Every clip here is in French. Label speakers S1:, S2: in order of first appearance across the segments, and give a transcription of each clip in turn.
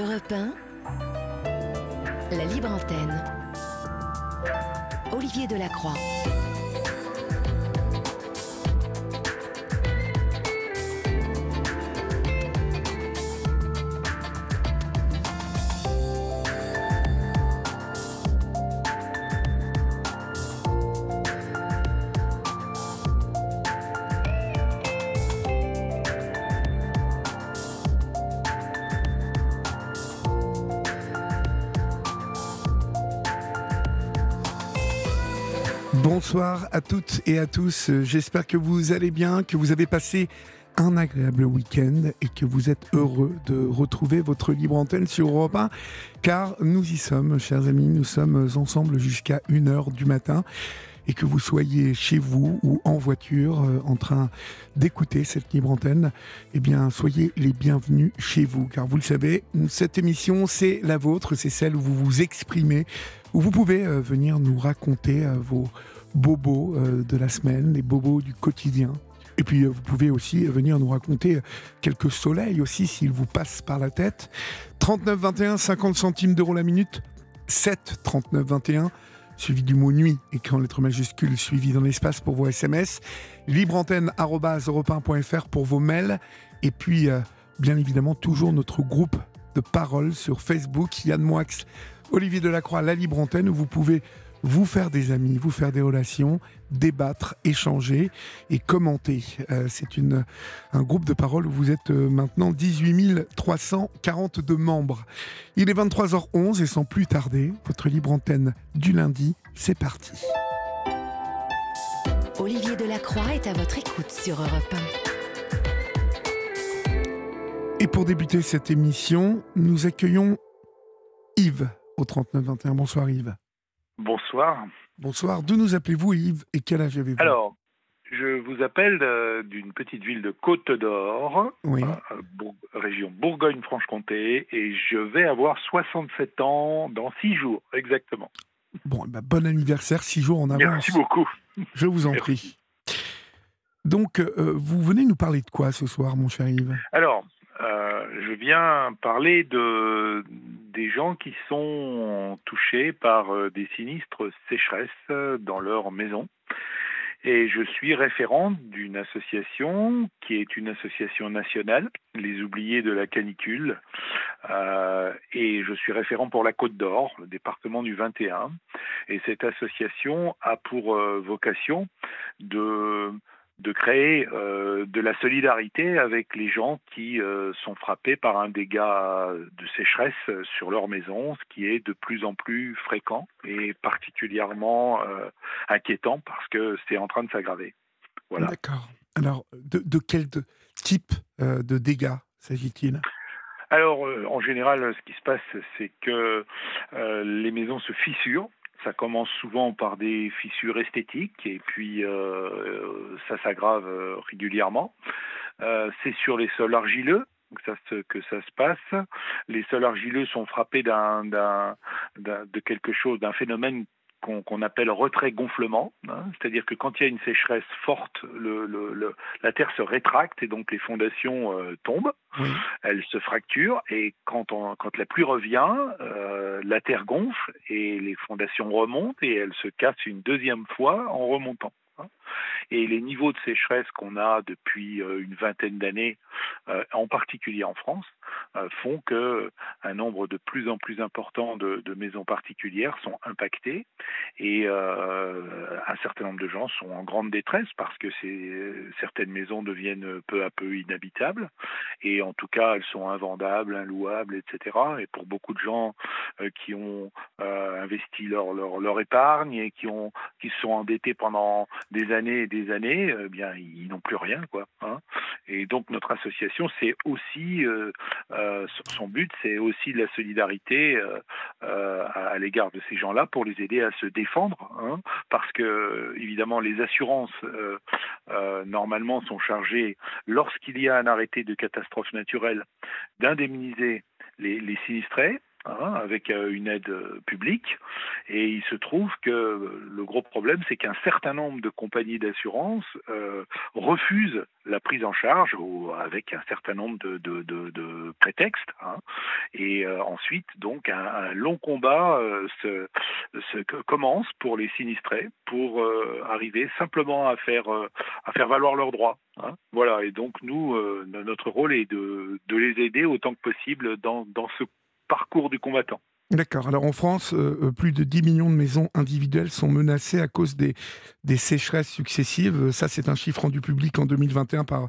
S1: Europe 1, la libre antenne. Olivier Delacroix.
S2: Bonsoir à toutes et à tous. J'espère que vous allez bien, que vous avez passé un agréable week-end et que vous êtes heureux de retrouver votre libre antenne sur Europe 1, car nous y sommes, chers amis, nous sommes ensemble jusqu'à 1h du matin et que vous soyez chez vous ou en voiture euh, en train d'écouter cette libre antenne, eh bien, soyez les bienvenus chez vous. Car vous le savez, cette émission, c'est la vôtre, c'est celle où vous vous exprimez, où vous pouvez euh, venir nous raconter euh, vos bobos de la semaine, les bobos du quotidien. Et puis, vous pouvez aussi venir nous raconter quelques soleils aussi, s'ils vous passent par la tête. 39 21, 50 centimes d'euros la minute. 7 39 21 suivi du mot nuit, écrit en lettres majuscules, suivi dans l'espace pour vos SMS, libreantenne.fr pour vos mails, et puis, euh, bien évidemment, toujours notre groupe de parole sur Facebook, Yann Moix, Olivier Delacroix, La Libre Antenne, où vous pouvez vous faire des amis, vous faire des relations, débattre, échanger et commenter. Euh, c'est une, un groupe de parole où vous êtes euh, maintenant 18 342 membres. Il est 23h11 et sans plus tarder, votre libre antenne du lundi, c'est parti.
S1: Olivier Delacroix est à votre écoute sur Europe
S2: 1. Et pour débuter cette émission, nous accueillons Yves au 3921. Bonsoir Yves.
S3: Bonsoir.
S2: Bonsoir. D'où nous appelez-vous Yves et quel âge avez-vous?
S3: Alors, je vous appelle d'une petite ville de Côte d'Or,
S2: oui.
S3: Euh, région Bourgogne-Franche-Comté, et je vais avoir 67 ans dans 6 jours, exactement.
S2: Bon, eh ben, bon anniversaire, 6 jours en avance.
S3: Merci beaucoup.
S2: Je vous en prie. Donc, euh, vous venez nous parler de quoi ce soir, mon cher Yves?
S3: Alors, euh, je viens parler de, des gens qui sont touchés par euh, des sinistres sécheresses dans leur maison. Et je suis référent d'une association qui est une association nationale, les oubliés de la canicule, euh, et je suis référent pour la Côte d'Or, le département du 21. Et cette association a pour vocation de de créer euh, de la solidarité avec les gens qui euh, sont frappés par un dégât de sécheresse sur leur maison, ce qui est de plus en plus fréquent et particulièrement euh, inquiétant parce que c'est en train de s'aggraver. Voilà.
S2: D'accord. Alors, de, quel type de dégâts s'agit-il?
S3: Alors, en général, ce qui se passe, c'est que les maisons se fissurent ça commence souvent par des fissures esthétiques et puis euh, ça s'aggrave euh, régulièrement. Euh, c'est sur les sols argileux que ça, se, passe. Les sols argileux sont frappés d'un, de quelque chose, d'un phénomène qu'on appelle retrait-gonflement, hein. c'est-à-dire que quand il y a une sécheresse forte, le, le, la terre se rétracte et donc les fondations euh, tombent, elles se fracturent et quand, on, quand la pluie revient, euh, la terre gonfle et les fondations remontent et elles se cassent une deuxième fois en remontant. Hein. Et les niveaux de sécheresse qu'on a depuis euh, une vingtaine d'années, en particulier en France, font que un nombre de plus en plus important de, maisons particulières sont impactées et euh, un certain nombre de gens sont en grande détresse parce que certaines maisons deviennent peu à peu inhabitables et en tout cas elles sont invendables, inlouables, etc. Et pour beaucoup de gens euh, qui ont investi leur, épargne et qui se sont endettés pendant des années et des années, bien ils, n'ont plus rien quoi. Hein. Et donc notre association c'est aussi euh, son but, c'est aussi de la solidarité euh, euh, à, l'égard de ces gens-là pour les aider à se défendre, hein, parce que évidemment les assurances normalement sont chargées lorsqu'il y a un arrêté de catastrophe naturelle d'indemniser les, sinistrés, Hein, avec euh, une aide euh, publique. Et il se trouve que le gros problème, c'est qu'un certain nombre de compagnies d'assurance euh, refusent la prise en charge ou avec un certain nombre de, prétextes. Hein. Et ensuite, donc, un, long combat se, commence pour les sinistrés pour arriver simplement à faire, à faire valoir leurs droits. Hein. Voilà. Et donc, nous, notre rôle est de, de les aider autant que possible dans, dans ce parcours du combattant.
S2: D'accord. Alors en France, euh, euh, plus de 10 millions de maisons individuelles sont menacées à cause des, des sécheresses successives. Ça, c'est un chiffre rendu public en 2021 par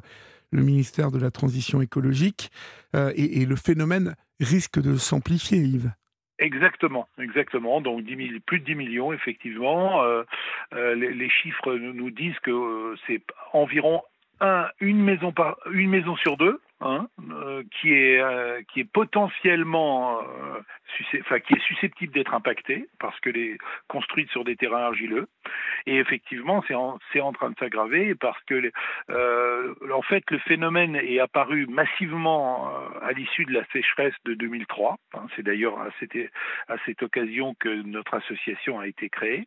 S2: le ministère de la Transition écologique. Euh, et, et, le phénomène risque de s'amplifier, Yves.
S3: Exactement, exactement. Donc 10 000, plus de 10 millions, effectivement. Euh, les, les, chiffres nous disent que c'est environ un, une, maison par, une maison sur deux Hein, euh, qui est euh, qui est potentiellement euh, enfin qui est susceptible d'être impactée parce que les construite sur des terrains argileux. Et effectivement c'est en, en train de s'aggraver parce que en fait le phénomène est apparu massivement à l'issue de la sécheresse de 2003 hein, c'est d'ailleurs à à cette occasion que notre association a été créée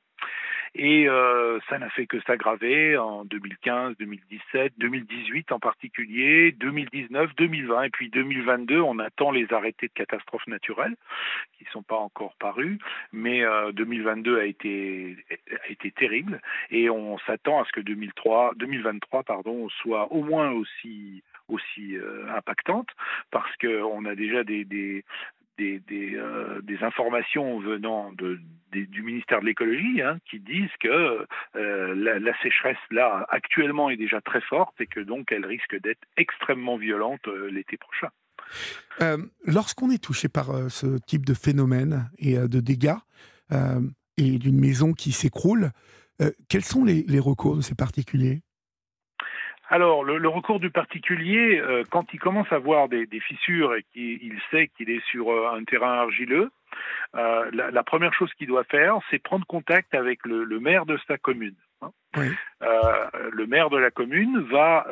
S3: et euh, ça n'a fait que s'aggraver en 2015, 2017, 2018 en particulier, 2019, 2020 et puis 2022. On attend les arrêtés de catastrophes naturelles qui ne sont pas encore parus, mais euh, 2022 a été a été terrible et on s'attend à ce que 2003, 2023 pardon soit au moins aussi euh, impactante parce qu'on a déjà des, euh, des, informations venant du ministère de l'écologie hein, qui disent que euh, la, sécheresse là actuellement est déjà très forte et que donc elle risque d'être extrêmement violente euh, l'été prochain.
S2: Lorsqu'on est touché par ce type de phénomène et de dégâts et d'une maison qui s'écroule, quels sont les recours de ces particuliers?
S3: Alors, le, le, recours du particulier, euh, quand il commence à voir des, des fissures et qu'il sait qu'il est sur euh, un terrain argileux, euh, la, la, première chose qu'il doit faire, c'est prendre contact avec le, le, maire de sa commune. Hein. Oui. le maire de la commune va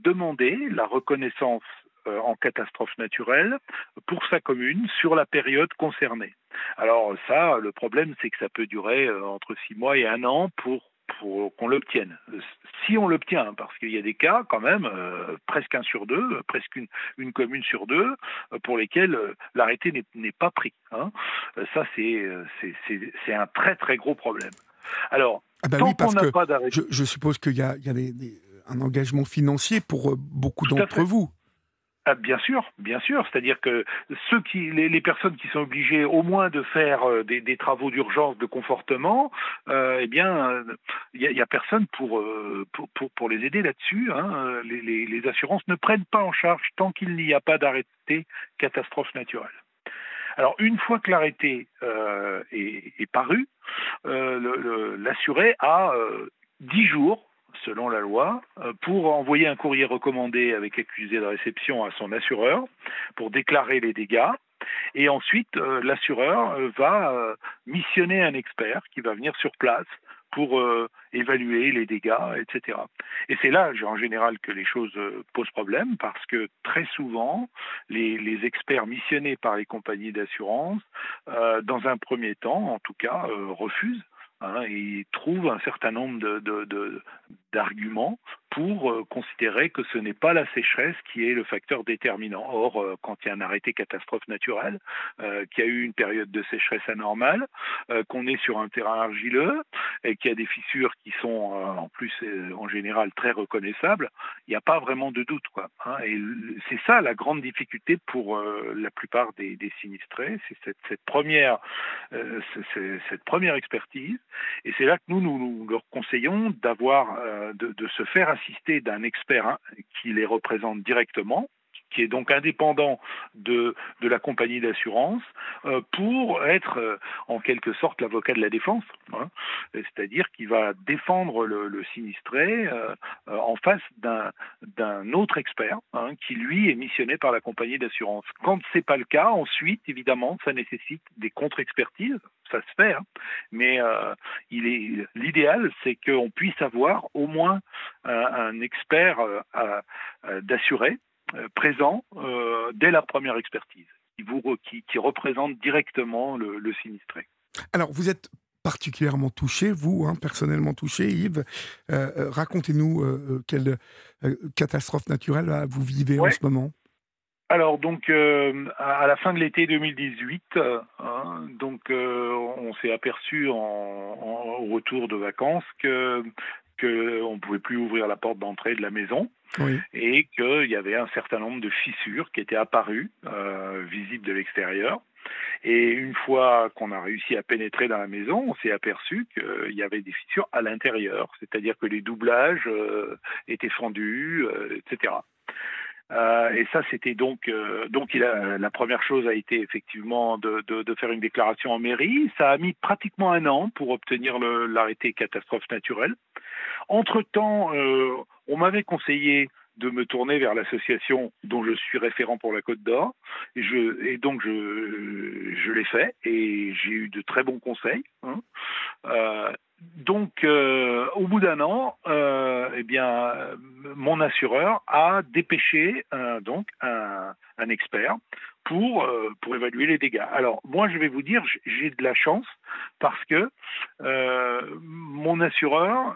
S3: demander la reconnaissance en catastrophe naturelle pour sa commune sur la période concernée. Alors ça, le problème, c'est que ça peut durer entre six mois et un an pour pour qu'on l'obtienne. Si on l'obtient, parce qu'il y a des cas quand même, euh, presque un sur deux, presque une, une commune sur deux, euh, pour lesquels euh, l'arrêté n'est pas pris. Hein. Ça, c'est un très très gros problème. Alors,
S2: ah bah tant oui, qu'on n'a pas d'arrêté... Je, je, suppose qu'il y a, il y a des, des, un engagement financier pour beaucoup d'entre vous.
S3: Ah, bien sûr, bien sûr. C'est-à-dire que ceux qui, les, personnes qui sont obligées au moins de faire euh, des, travaux d'urgence, de confortement, euh, eh bien, il n'y a, personne pour, euh, pour, pour, pour, les aider là-dessus. Hein. Les, assurances ne prennent pas en charge tant qu'il n'y a pas d'arrêté catastrophe naturelle. Alors, une fois que l'arrêté euh, est, paru, euh, l'assuré a dix jours selon la loi, euh, pour envoyer un courrier recommandé avec accusé de réception à son assureur pour déclarer les dégâts. Et ensuite, euh, l'assureur euh, va missionner un expert qui va venir sur place pour évaluer les dégâts, etc. Et c'est là, en général, que les choses posent problème, parce que très souvent, les, experts missionnés par les compagnies d'assurance, dans un premier temps, en tout cas, refusent Et trouve un certain nombre d'arguments pour euh, considérer que ce n'est pas la sécheresse qui est le facteur déterminant. Or, euh, quand il y a un arrêté catastrophe naturelle, euh, qu'il y a eu une période de sécheresse anormale, qu'on est sur un terrain argileux et qu'il y a des fissures qui sont en plus en général très reconnaissables, il n'y a pas vraiment de doute. Hein, et c'est ça la grande difficulté pour la plupart des, sinistrés, c'est cette, première, cette première expertise et c'est là que nous, nous, leur conseillons d'avoir, de, de, se faire assister d'un expert hein, qui les représente directement, qui est donc indépendant de, de la compagnie d'assurance, euh, pour être euh, en quelque sorte l'avocat de la défense, hein, c'est-à-dire qui va défendre le, le sinistré euh, en face d'un autre expert hein, qui lui est missionné par la compagnie d'assurance. Quand c'est pas le cas, ensuite évidemment ça nécessite des contre-expertises, ça se fait, hein, mais euh, l'idéal, c'est qu'on puisse avoir au moins euh, un expert euh, d'assuré euh, présent euh, dès la première expertise. qui, vous, qui, qui représente directement le, le sinistré.
S2: Alors, vous êtes particulièrement touché, vous, hein, personnellement touché, Yves. Euh, euh, racontez-nous euh, quelle catastrophe naturelle vous vivez en ce moment.
S3: Alors donc à la fin de l'été 2018, hein, donc on s'est aperçu en, en, au retour de vacances que qu'on ne pouvait plus ouvrir la porte d'entrée de la maison oui. et qu'il y avait un certain nombre de fissures qui étaient apparues, euh, visibles de l'extérieur. Et une fois qu'on a réussi à pénétrer dans la maison, on s'est aperçu qu'il y avait des fissures à l'intérieur, c'est-à-dire que les doublages euh, étaient fendus, euh, etc. Euh, et ça, c'était donc euh, donc la première chose a été effectivement de, faire une déclaration en mairie. Ça a mis pratiquement un an pour obtenir l'arrêté catastrophe naturelle. Entre temps, euh, on m'avait conseillé de me tourner vers l'association dont je suis référent pour la Côte d'Or. Et, donc, je, je l'ai fait et j'ai eu de très bons conseils. Hein. Euh, donc, euh, au bout d'un an, euh, eh bien, mon assureur a dépêché donc un, expert pour euh, pour évaluer les dégâts. Alors, moi, je vais vous dire, j'ai de la chance parce que euh, mon assureur,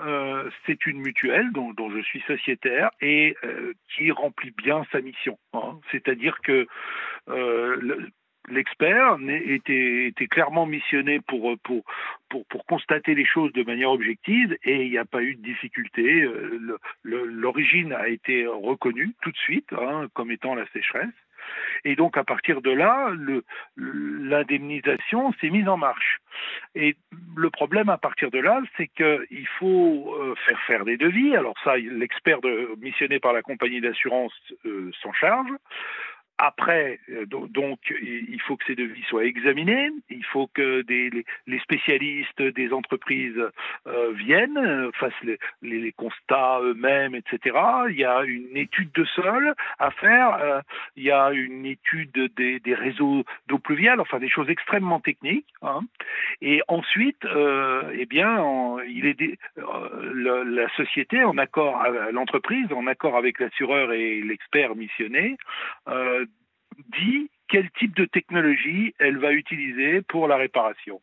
S3: c'est une mutuelle dont, je suis sociétaire et qui remplit bien sa mission. Hein. C'est-à-dire que le, l'expert était, clairement missionné pour, pour, pour, pour, constater les choses de manière objective et il n'y a pas eu de difficulté. L'origine a été reconnue tout de suite hein, comme étant la sécheresse. Et donc à partir de là, l'indemnisation s'est mise en marche. Et le problème à partir de là, c'est qu'il faut euh, faire faire des devis. Alors ça, l'expert missionné par la compagnie d'assurance euh, s'en charge. Après, euh, donc, il faut que ces devis soient examinés, il faut que les spécialistes des entreprises euh, viennent, euh, fassent les, constats eux-mêmes, etc. Il y a une étude de sol à faire, il y a une étude des, réseaux d'eau pluviale, enfin des choses extrêmement techniques. Hein. Et ensuite, eh bien, le, la société en accord, l'entreprise en accord avec l'assureur et l'expert missionné. Dit quel type de technologie elle va utiliser pour la réparation.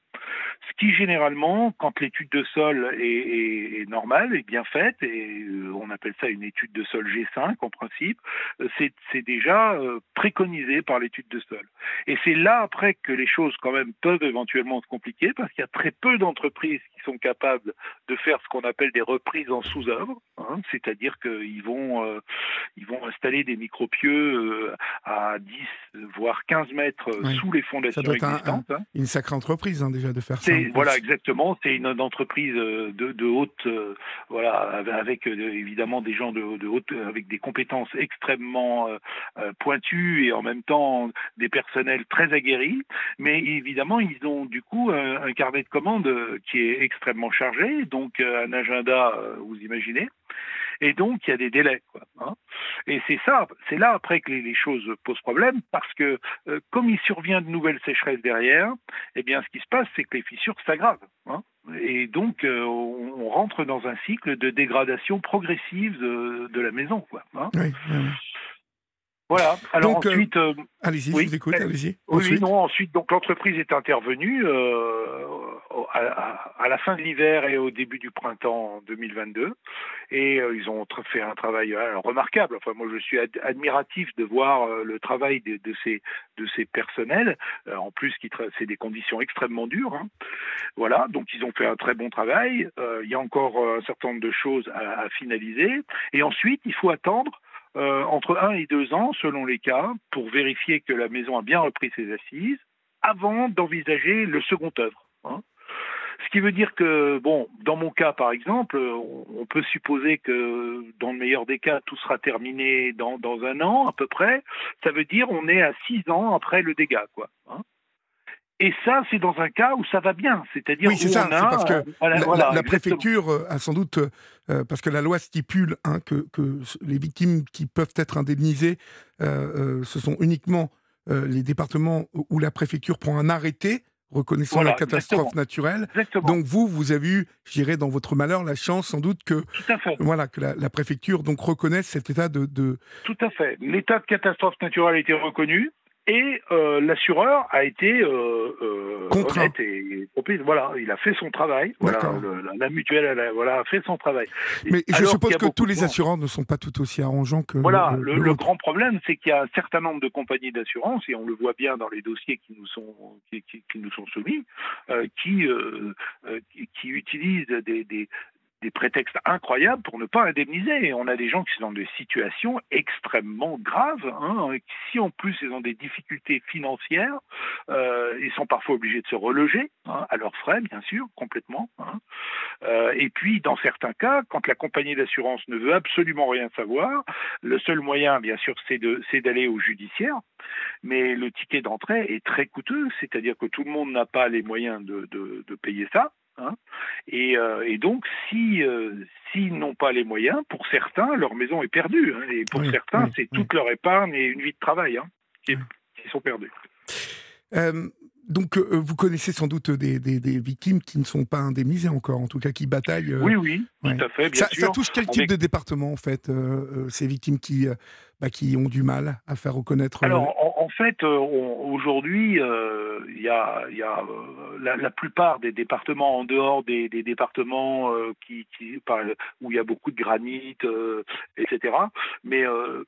S3: Ce qui généralement, quand l'étude de sol est, est, est, normale, est bien faite, et euh, on appelle ça une étude de sol G5 en principe, euh, c'est déjà euh, préconisé par l'étude de sol. Et c'est là après que les choses quand même peuvent éventuellement se compliquer, parce qu'il y a très peu d'entreprises qui sont capables de faire ce qu'on appelle des reprises en sous-œuvre, hein, c'est-à-dire qu'ils vont, euh, ils vont installer des micropieux à 10, voire 15 mètres oui. sous les fondations existantes.
S2: Un, un,
S3: hein.
S2: Une sacrée entreprise hein, déjà de faire ça.
S3: Voilà, exactement. C'est une, une, entreprise de, de haute, euh, voilà, avec euh, évidemment des gens de, de, haute, avec des compétences extrêmement euh, pointues et en même temps des personnels très aguerris. Mais évidemment, ils ont du coup un, un carnet de commandes qui est extrêmement chargé, donc un agenda, vous imaginez et donc il y a des délais. Quoi, hein. Et c'est ça, c'est là après que les, choses posent problème, parce que euh, comme il survient de nouvelles sécheresses derrière, eh bien ce qui se passe, c'est que les fissures s'aggravent. Hein. Et donc euh, on, rentre dans un cycle de dégradation progressive de, la maison. Quoi, hein.
S2: oui.
S3: Voilà. Alors
S2: donc,
S3: ensuite,
S2: euh, allez-y, oui, je vous écoute. Allez-y.
S3: Oui, ensuite. non. Ensuite, donc l'entreprise est intervenue euh, à, la fin de l'hiver et au début du printemps 2022, et euh, ils ont fait un travail euh, remarquable. Enfin, moi, je suis ad admiratif de voir euh, le travail de, de, ces de ces personnels. en plus, c'est des conditions extrêmement dures. Hein. Voilà. Donc, ils ont fait un très bon travail. il y a encore un certain nombre de choses à, à finaliser, et ensuite, il faut attendre euh, entre un et deux ans, selon les cas, pour vérifier que la maison a bien repris ses assises, avant d'envisager le second œuvre. Hein. Ce qui veut dire que, bon, dans mon cas, par exemple, on peut supposer que, dans le meilleur des cas, tout sera terminé dans, dans un an, à peu près. Ça veut dire on est à six ans après le dégât, quoi. Hein. Et ça, c'est dans un cas où ça va bien, c'est-à-dire
S2: oui, c'est ça, a, parce que euh, voilà, la, voilà, la préfecture euh, a sans doute, euh, parce que la loi stipule hein, que, que, les victimes qui peuvent être indemnisées, euh, ce sont uniquement les départements où la préfecture prend un arrêté reconnaissant voilà, la catastrophe
S3: exactement.
S2: naturelle.
S3: Exactement.
S2: Donc vous, vous avez eu, je dirais, dans votre malheur, la chance sans doute que, voilà, que la, la, préfecture donc reconnaisse cet état de, de...
S3: Tout à fait. L'état de catastrophe naturelle a été reconnu. Et l'assureur a été honnête et voilà, il a fait son travail. Voilà, la, mutuelle, elle voilà, a fait son travail.
S2: Mais je suppose que tous les assureurs ne sont pas tout aussi arrangeants que.
S3: Voilà, le, grand problème, c'est qu'il y a un certain nombre de compagnies d'assurance, et on le voit bien dans les dossiers qui nous sont qui, nous sont soumis, qui, qui utilisent des, des, des prétextes incroyables pour ne pas indemniser. on a des gens qui sont dans des situations extrêmement graves. Hein, si en plus ils ont des difficultés financières, euh, ils sont parfois obligés de se reloger, hein, à leurs frais bien sûr, complètement. Hein. Euh, et puis dans certains cas, quand la compagnie d'assurance ne veut absolument rien savoir, le seul moyen bien sûr c'est d'aller au judiciaire. Mais le ticket d'entrée est très coûteux, c'est-à-dire que tout le monde n'a pas les moyens de, de payer ça. Hein. Euh, et, donc, si euh, s'ils n'ont pas les moyens, pour certains, leur maison est perdue. Hein. et pour certains, c'est toute leur épargne et une vie de travail hein, qui, sont perdus.
S2: Euh, donc, vous connaissez sans doute des, victimes qui ne sont pas indemnisées encore, en tout cas qui bataillent.
S3: oui, oui, tout à fait. Bien
S2: ça, ça, touche quel type de département, en fait, ces victimes qui, bah, qui ont du mal à faire reconnaître
S3: Alors, en, fait, aujourd'hui, il y a, y a la, plupart des départements en dehors des, départements euh, où il y a beaucoup de granit, euh, etc. Mais euh,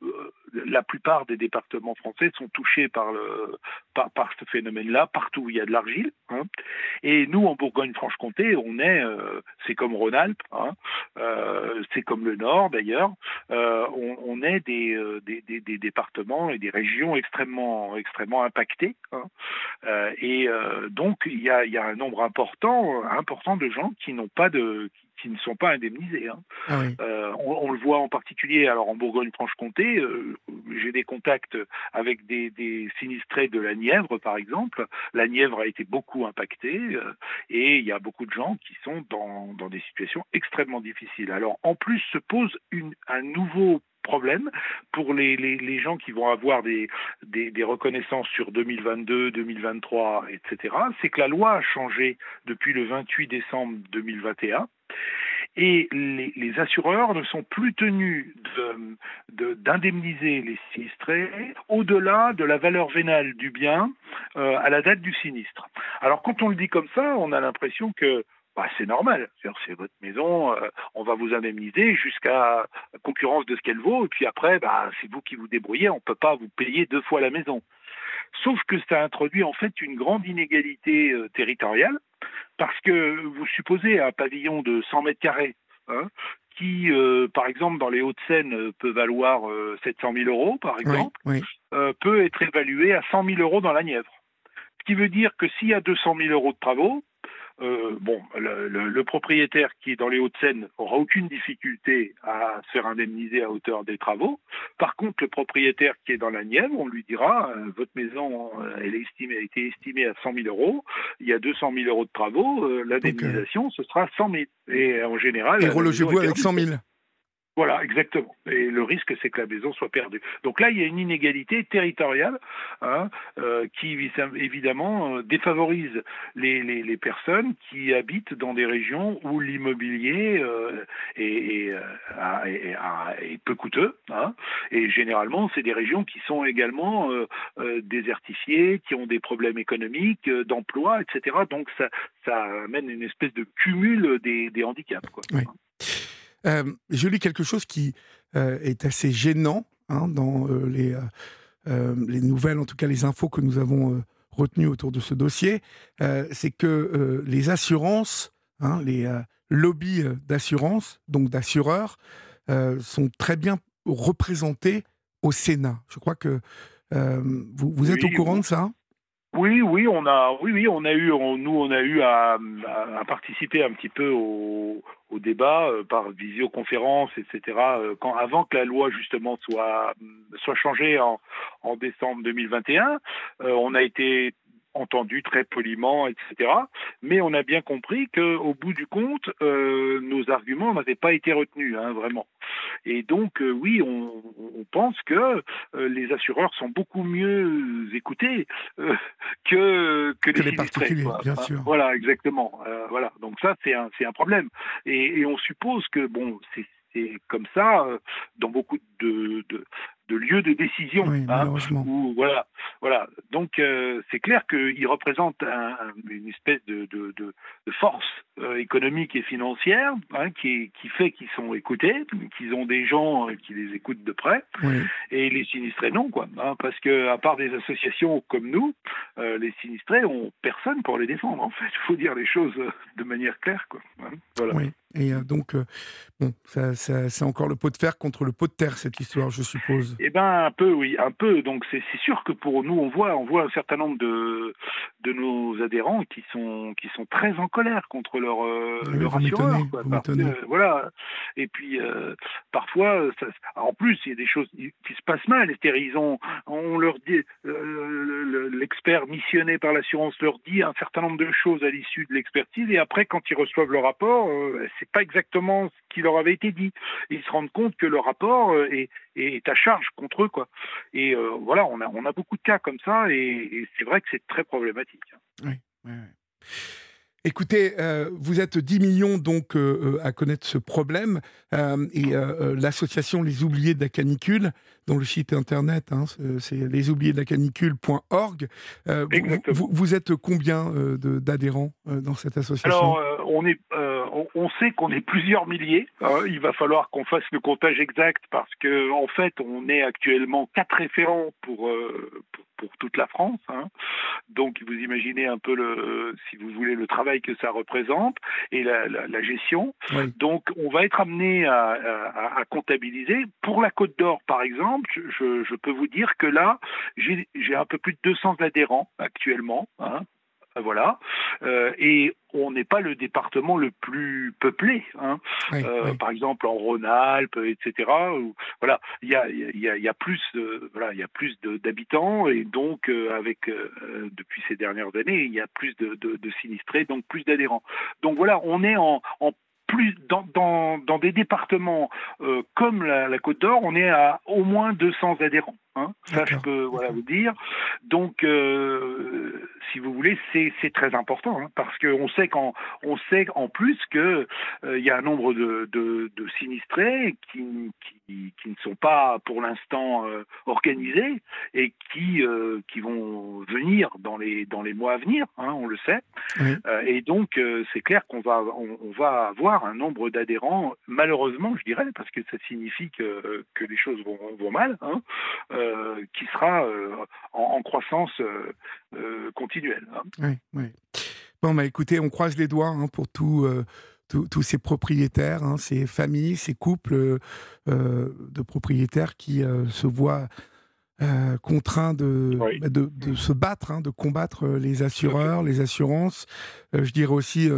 S3: la plupart des départements français sont touchés par ce phénomène-là, partout où il y a de l'argile. Hein. Et nous, en Bourgogne-Franche-Comté, on est, c'est comme Rhône-Alpes, hein, c'est comme le Nord d'ailleurs, on, est des, des, départements et des régions extrêmement, extrêmement impactés. Hein. et donc, il y a il y a un nombre important, important de gens qui n'ont pas de, qui, ne sont pas indemnisés. Hein. Ah euh, on, le voit en particulier, alors en Bourgogne-Franche-Comté, euh, j'ai des contacts avec des, sinistrés de la Nièvre, par exemple. La Nièvre a été beaucoup impactée euh, et il y a beaucoup de gens qui sont dans, dans des situations extrêmement difficiles. Alors en plus se pose une, un nouveau problème pour les, les, gens qui vont avoir des, des, reconnaissances sur 2022, 2023, etc., c'est que la loi a changé depuis le 28 décembre 2021 et les, les, assureurs ne sont plus tenus d'indemniser les sinistrés au-delà de la valeur vénale du bien euh, à la date du sinistre. Alors quand on le dit comme ça, on a l'impression que bah, c'est normal. C'est votre maison, euh, on va vous indemniser jusqu'à concurrence de ce qu'elle vaut, et puis après, bah, c'est vous qui vous débrouillez, on ne peut pas vous payer deux fois la maison. Sauf que ça introduit en fait une grande inégalité euh, territoriale, parce que vous supposez un pavillon de 100 mètres carrés, hein, qui, euh, par exemple, dans les Hauts-de-Seine, peut valoir 700 000 euros, par exemple, peut être évalué à 100 000 euros dans la Nièvre. Ce qui veut dire que s'il y a 200 000 euros de travaux, euh, bon, le, propriétaire qui est dans les Hauts-de-Seine aura aucune difficulté à se faire indemniser à hauteur des travaux. Par contre, le propriétaire qui est dans la Nièvre, on lui dira euh, votre maison, euh, elle est estimée, a été estimée à 100 000 euros. Il y a 200 000 euros de travaux. L'indemnisation, ce sera 100 000. Et en général.
S2: Et relogez-vous avec 100 000.
S3: Voilà, exactement. Et le risque, c'est que la maison soit perdue. Donc là, il y a une inégalité territoriale hein, euh, qui, évidemment, euh, défavorise les, personnes qui habitent dans des régions où l'immobilier euh, est, peu coûteux. Hein. Et généralement, c'est des régions qui sont également désertifiées, qui ont des problèmes économiques, d'emploi, etc. Donc ça, amène une espèce de cumul des, handicaps. Quoi.
S2: Je lis quelque chose qui est assez gênant hein, dans les, les nouvelles, en tout cas les infos que nous avons retenues autour de ce dossier. c'est que les assurances, hein, les lobbies d'assurance, donc d'assureurs, sont très bien représentés au Sénat. Je crois que vous, vous, êtes au courant de ça?
S3: Oui, oui, on a, oui, oui, on a eu, nous, on a eu à, à, participer un petit peu au, au débat euh, par visioconférence, etc. Euh, quand avant que la loi justement soit soit changée en, en décembre 2021, euh, on a été entendu très poliment, etc. Mais on a bien compris qu'au bout du compte, euh, nos arguments n'avaient pas été retenus, hein, vraiment. Et donc, euh, oui, on, on, pense que euh, les assureurs sont beaucoup mieux écoutés que, que,
S2: les, particuliers, bien sûr.
S3: Voilà, exactement. voilà. Donc ça, c'est un, c'est un problème. Et, et on suppose que, bon, c'est c'est comme ça dans beaucoup de, de, de lieu de décision.
S2: Oui,
S3: hein, où, voilà, voilà. Donc euh, c'est clair qu'ils représentent un- un- une espèce de, de, de, de force euh, économique et financière hein, qui, qui fait qu'ils sont écoutés, qu'ils ont des gens euh, qui les écoutent de près,
S2: Oui.
S3: et les sinistrés non, quoi. hein, parce que à part des associations comme nous, les sinistrés ont personne pour les défendre. En fait, il faut dire les choses de manière claire, quoi. voilà.
S2: Oui. Et euh, donc, euh, bon, ça, ça- c'est encore le pot de fer contre le pot de terre, cette histoire, je suppose.
S3: Eh ben un peu, oui, un peu. Donc c'est sûr que pour nous, on voit, on voit un certain nombre de de nos adhérents qui sont qui sont très en colère contre leur euh,
S2: Oui,
S3: leur assureur. quoi, parce
S2: m'étonnez.
S3: voilà. Et puis euh, parfois, ça, en plus, il y a des choses qui se passent mal. Ils ont, on leur dit, euh, le- le- l'expert missionné par l'assurance leur dit un certain nombre de choses à l'issue de l'expertise, et après, quand ils reçoivent le rapport, euh, c'est pas exactement ce qui leur avait été dit. Ils se rendent compte que le rapport euh, est, est à charge contre eux, quoi. Et euh, voilà, on a, on a beaucoup de cas comme ça, et, et c'est vrai que c'est très problématique.
S2: Ouais. Écoutez, euh, vous êtes 10 millions donc euh, à connaître ce problème euh, et l'association Les Oubliés de la Canicule, dont le site internet hein, c'est-. Euh, vous, vous, vous êtes combien d'adhérents dans cette association?
S3: Alors, on est, on, on sait qu'on est plusieurs milliers. hein. il va falloir qu'on fasse le comptage exact parce que, en fait, on est actuellement quatre référents pour euh, pour, pour toute la France. hein. Donc, vous imaginez un peu le, si vous voulez, le travail que ça représente et la, la, la gestion.
S2: Oui.
S3: Donc, on va être amené à, à- à comptabiliser. Pour la Côte d'Or, par exemple, je, je peux vous dire que là, j'ai j'ai un peu plus de 200 adhérents actuellement. hein. Voilà. Euh, et on n'est pas le département le plus peuplé. Hein.
S2: Oui,
S3: Euh,
S2: oui.
S3: Par exemple, en Rhône-Alpes, etc. où, voilà, il y a, il y a, il y a plus, de, voilà, il y a plus de- d'habitants et donc euh, avec depuis ces dernières années, il y a plus de, de, de sinistrés, donc plus d'adhérents. Donc voilà, on est en, en plus dans, dans, dans des départements comme la, la Côte d'Or, on est à au moins 200 adhérents. Hein, ça, je peux voilà, vous dire. Donc, euh, si vous voulez, c'est très important hein, parce qu'on sait qu'en on sait en plus que euh, y a un nombre de, de, de sinistrés qui, qui, qui ne sont pas pour l'instant euh, organisés et qui qui vont venir dans les dans les mois à venir. Hein, on le sait.
S2: Oui.
S3: Et donc, c'est clair qu'on va, on, on va avoir un nombre d'adhérents, malheureusement, je dirais, parce que ça signifie que, que les choses vont, vont mal, euh, qui sera euh, en, en croissance euh, continuelle. hein.
S2: Oui, oui. Bon, bah, écoutez, on croise les doigts hein, pour tout, tous ces propriétaires, hein, ces familles, ces couples euh, de propriétaires qui euh, se voient euh, contraints de,
S3: Oui.
S2: bah, de, de se battre, hein, de combattre les assureurs, les assurances. Je dirais aussi,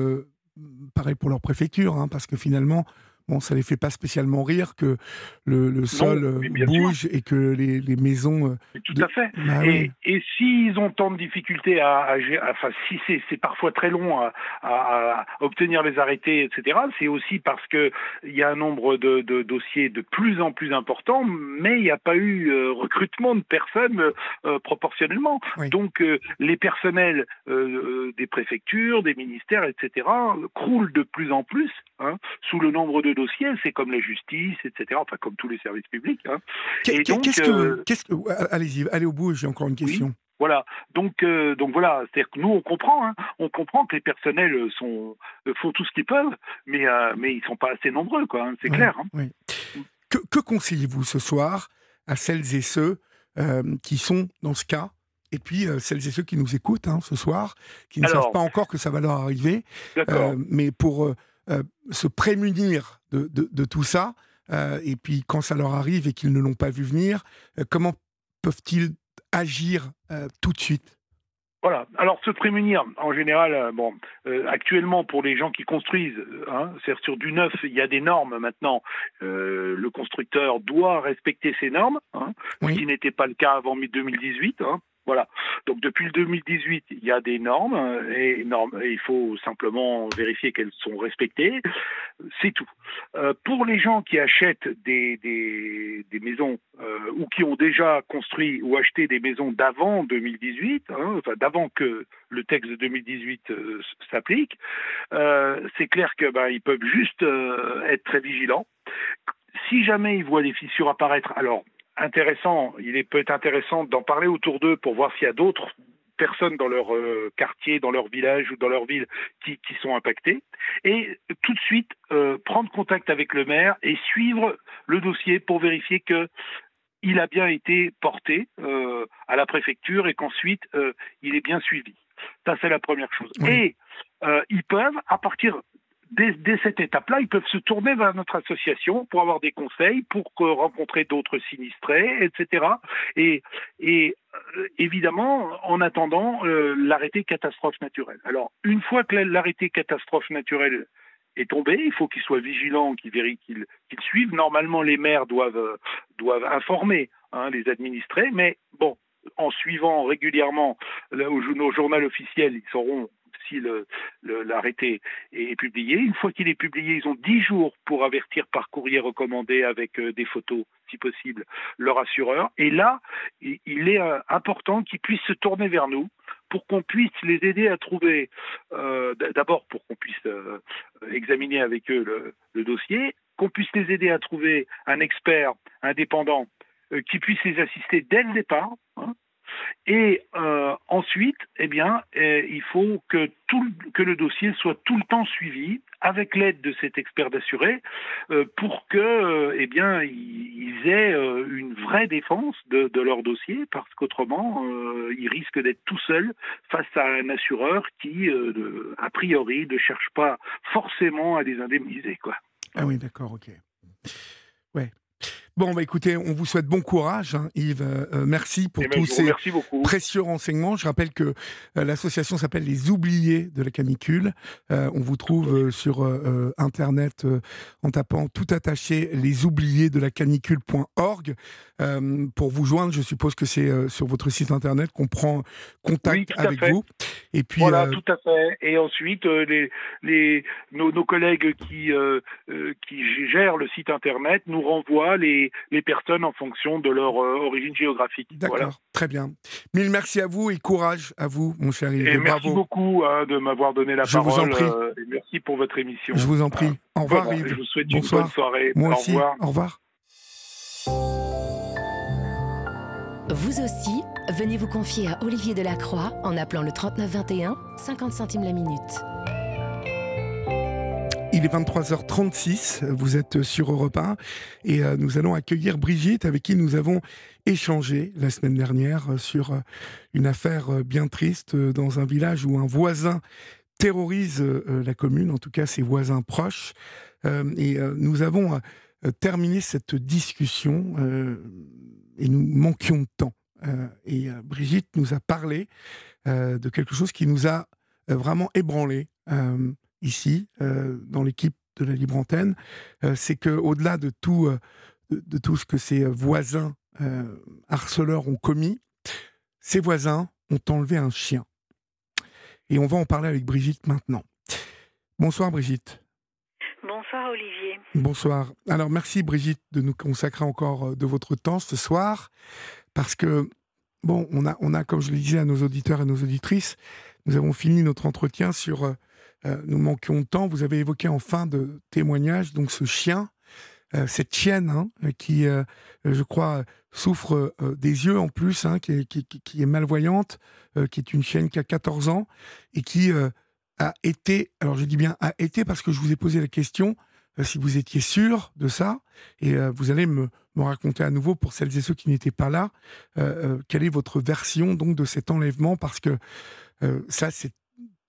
S2: pareil pour leur préfecture, hein, parce que finalement, bon, ça les fait pas spécialement rire que le, le sol euh,
S3: sûr.
S2: bouge et que les, les maisons. euh,
S3: Tout
S2: de-
S3: à fait.
S2: bah.
S3: Et, et s'ils ont tant de difficultés à, à enfin, si c'est parfois très long à, obtenir les arrêtés, etc., c'est aussi parce que il y a un nombre de, de dossiers de plus en plus important, mais il n'y a pas eu euh, recrutement de personnes euh, proportionnellement.
S2: Oui.
S3: Donc, euh, les personnels des préfectures, des ministères, etc., croulent de plus en plus hein, sous le nombre de dossiers. C'est comme la justice, etc., enfin, comme tous les services publics. hein.
S2: Qu'est-ce que,
S3: euh,
S2: qu'est-ce que, allez-y, allez au bout. J'ai encore une question.
S3: Voilà. Donc, euh, donc voilà. C'est-à-dire que nous, on comprend. Hein, on comprend que les personnels sont font tout ce qu'ils peuvent, mais euh, mais ils sont pas assez nombreux, quoi. hein, c'est
S2: Ouais,
S3: clair.
S2: ouais. Que, que conseillez-vous ce soir à celles et ceux euh, qui sont dans ce cas et puis celles et ceux qui nous écoutent hein, ce soir, qui ne
S3: Alors-
S2: savent pas encore que ça va leur arriver, mais pour euh, se prémunir de, de- de tout ça, euh, et puis quand ça leur arrive et qu'ils ne l'ont pas vu venir, euh, comment peuvent-ils agir tout de suite?
S3: Voilà. Alors se prémunir, en général, bon, euh, actuellement pour les gens qui construisent, hein, c'est sur du neuf, il y a des normes maintenant. Euh, le constructeur doit respecter ces normes, hein,
S2: Oui.
S3: ce qui n'était pas le cas avant 2018. Hein. Voilà. Donc depuis le 2018, il y a des normes et, normes, et il faut simplement vérifier qu'elles sont respectées. C'est tout. Euh, pour les gens qui achètent des, des, des maisons euh, ou qui ont déjà construit ou acheté des maisons d'avant 2018, hein, enfin d'avant que le texte de 2018 euh, s'applique, c'est clair que ben, peuvent juste être très vigilants. Si jamais ils voient des fissures apparaître, alors intéressant, il est peut-être intéressant d'en parler autour d'eux pour voir s'il y a d'autres personnes dans leur euh, quartier, dans leur village ou dans leur ville qui, qui sont impactées, et tout de suite euh, prendre contact avec le maire et suivre le dossier pour vérifier que il a bien été porté euh, à la préfecture et qu'ensuite il est bien suivi. Ça c'est la première chose.
S2: Oui.
S3: Et ils peuvent, à partir dès, cette étape-là, ils peuvent se tourner vers notre association pour avoir des conseils, pour rencontrer d'autres sinistrés, etc. Et, euh, évidemment, en attendant euh, l'arrêté catastrophe naturelle. Alors, une fois que l'arrêté catastrophe naturelle est tombé, il faut qu'ils soient vigilants, qu'ils vérifient, qu'ils qu'ils suivent. Normalement, les maires doivent, euh, informer hein, les administrés, mais bon, en suivant régulièrement là, au, au journal officiel, ils sauront si le- le- l'arrêté est publié. Une fois qu'il est publié, ils ont 10 jours pour avertir par courrier recommandé avec euh, des photos, si possible, leur assureur. Et là, il est euh, important qu'ils puissent se tourner vers nous pour qu'on puisse les aider à trouver, euh, d'abord pour qu'on puisse examiner avec eux le, dossier, qu'on puisse les aider à trouver un expert indépendant qui puisse les assister dès le départ. hein. Et euh, ensuite, eh bien, euh, il faut que, le- dossier soit tout le temps suivi avec l'aide de cet expert d'assuré euh, pour que, euh, eh bien, ils, aient une vraie défense de, leur dossier parce qu'autrement, ils risquent d'être tout seuls face à un assureur qui, a priori, ne cherche pas forcément à les indemniser, quoi.
S2: Ah oui, d'accord, ok. Ouais. Bon, bah écoutez, on vous souhaite bon courage, hein, Yves. Euh, euh, merci pour
S3: Eh ben,
S2: tous ces précieux renseignements. Je rappelle que euh, l'association s'appelle Les Oubliés de la canicule. Euh, on vous trouve sur Internet en tapant tout attaché les oubliés de la canicule.org. Pour vous joindre, je suppose que c'est sur votre site Internet qu'on prend contact
S3: Oui,
S2: avec
S3: fait.
S2: vous. Et puis,
S3: Voilà, tout à fait. Et ensuite, les, les, nos, nos collègues qui, gèrent le site internet nous renvoient les, les personnes en fonction de leur euh, origine géographique.
S2: d'accord,
S3: Voilà.
S2: très bien. Mille merci à vous et courage à vous, mon cher Yves.
S3: Et merci
S2: bravo.
S3: beaucoup hein, de m'avoir donné la
S2: Je vous
S3: parole.
S2: en prie.
S3: euh, et merci pour votre émission.
S2: Je vous en prie. Au revoir, Yves.
S3: je vous souhaite
S2: Bonsoir.
S3: une bonne soirée.
S2: Moi
S3: Au
S2: aussi.
S3: revoir.
S2: Au revoir.
S1: Vous aussi, venez vous confier à Olivier Delacroix en appelant le 3921, 50 centimes la minute.
S2: Il est 23h36, vous êtes sur Europe 1 et euh, nous allons accueillir Brigitte avec qui nous avons échangé la semaine dernière euh, sur euh, une affaire bien triste dans un village où un voisin terrorise la commune, en tout cas ses voisins proches. Et nous avons terminé cette discussion et nous manquions de temps. Et Brigitte nous a parlé de quelque chose qui nous a vraiment ébranlé. Ici, euh, dans l'équipe de la Libre Antenne, euh, c'est que au-delà de tout, euh, de, de tout ce que ses voisins euh, harceleurs ont commis, ses voisins ont enlevé un chien. Et on va en parler avec Brigitte maintenant. Bonsoir Brigitte.
S4: Bonsoir Olivier.
S2: Bonsoir. Alors merci Brigitte de nous consacrer encore de votre temps ce soir, parce que, bon, on a, on a comme je le disais à nos auditeurs et nos auditrices, nous avons fini notre entretien sur Nous manquions de temps. Vous avez évoqué en fin de témoignage, donc ce chien, euh, cette chienne hein, qui, euh, je crois, souffre euh, des yeux en plus, hein, qui, est, qui, qui- qui malvoyante, euh, qui est une chienne qui a 14 ans et qui euh, a été, alors je dis bien a été parce que je vous ai posé la question euh, si vous étiez sûr de ça, et euh, vous allez me, raconter à nouveau pour celles et ceux qui n'étaient pas là, euh, euh, quelle est votre version donc de cet enlèvement, parce que euh, ça c'est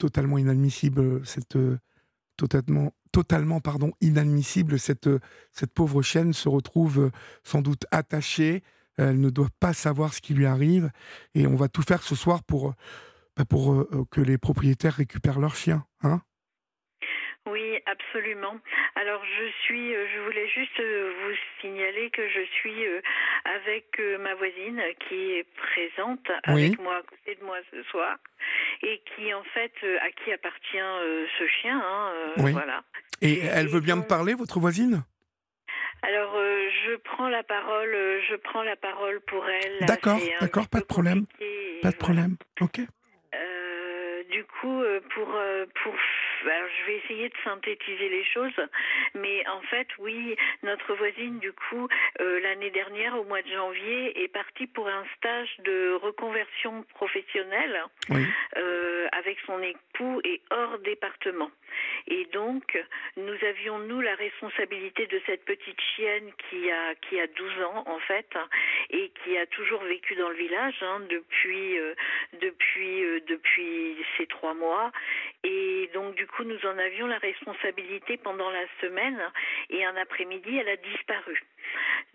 S2: totalement inadmissible, cette euh, totalement totalement pardon inadmissible cette euh, cette pauvre chienne se retrouve euh, sans doute attachée, elle ne doit pas savoir ce qui lui arrive, et on va tout faire ce soir pour bah, pour que les propriétaires récupèrent leur chien, hein
S4: absolument. Alors je suis, euh, je voulais juste euh, vous signaler que je suis euh, avec ma voisine qui est présente
S2: Oui.
S4: avec moi à côté de moi ce soir et qui en fait à qui appartient ce chien. hein,
S2: Oui.
S4: Voilà.
S2: Et elle veut bien me parler, votre voisine?
S4: Alors euh, je prends la parole, euh, je prends la parole pour elle.
S2: D'accord, d'accord, pas de problème, Pas de
S4: voilà.
S2: problème. Ok.
S4: Euh, du coup, euh, pour, euh, pour je vais essayer de synthétiser les choses, mais en fait, oui, notre voisine, du coup, euh, l'année dernière, au mois de janvier, est partie pour un stage de reconversion professionnelle euh, avec son époux et hors département. Et donc, nous avions, nous, la responsabilité de cette petite chienne qui a, qui a 12 ans, en fait, et qui a toujours vécu dans le village hein, depuis, euh, depuis, depuis ces trois mois. Et donc, du coup, nous en avions la responsabilité pendant la semaine, et un après-midi, elle a disparu.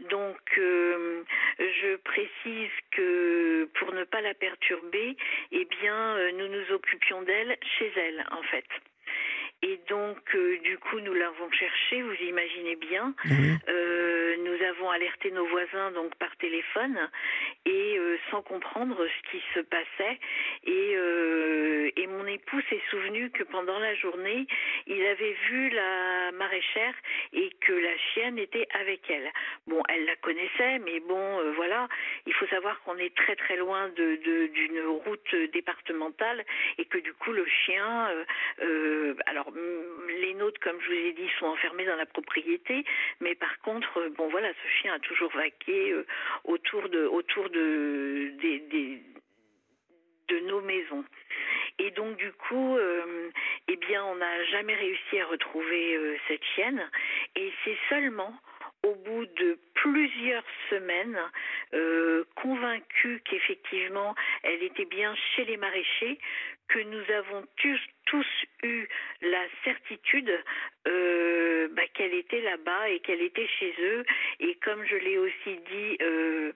S4: Donc, euh, je précise que pour ne pas la perturber, eh bien, nous nous occupions d'elle chez elle, en fait. Et donc, euh, du coup, nous l'avons cherché, vous imaginez bien. Euh, nous avons alerté nos voisins donc par téléphone et euh, sans comprendre ce qui se passait. Et, et mon époux s'est souvenu que pendant la journée, il avait vu la maraîchère et que la chienne était avec elle. Bon, elle la connaissait, mais bon, voilà, il faut savoir qu'on est très très loin de, d'une route départementale et que du coup, le chien, alors Les nôtres, comme je vous ai dit, sont enfermés dans la propriété, mais par contre, euh, bon voilà, ce chien a toujours vaqué euh, autour de nos maisons. Et donc du coup, euh, eh bien, on n'a jamais réussi à retrouver cette chienne. Et c'est seulement au bout de plusieurs semaines, euh, convaincus qu'effectivement elle était bien chez les maraîchers, que nous avons tous, eu la certitude euh, bah, qu'elle était là-bas et qu'elle était chez eux. Et comme je l'ai aussi dit euh,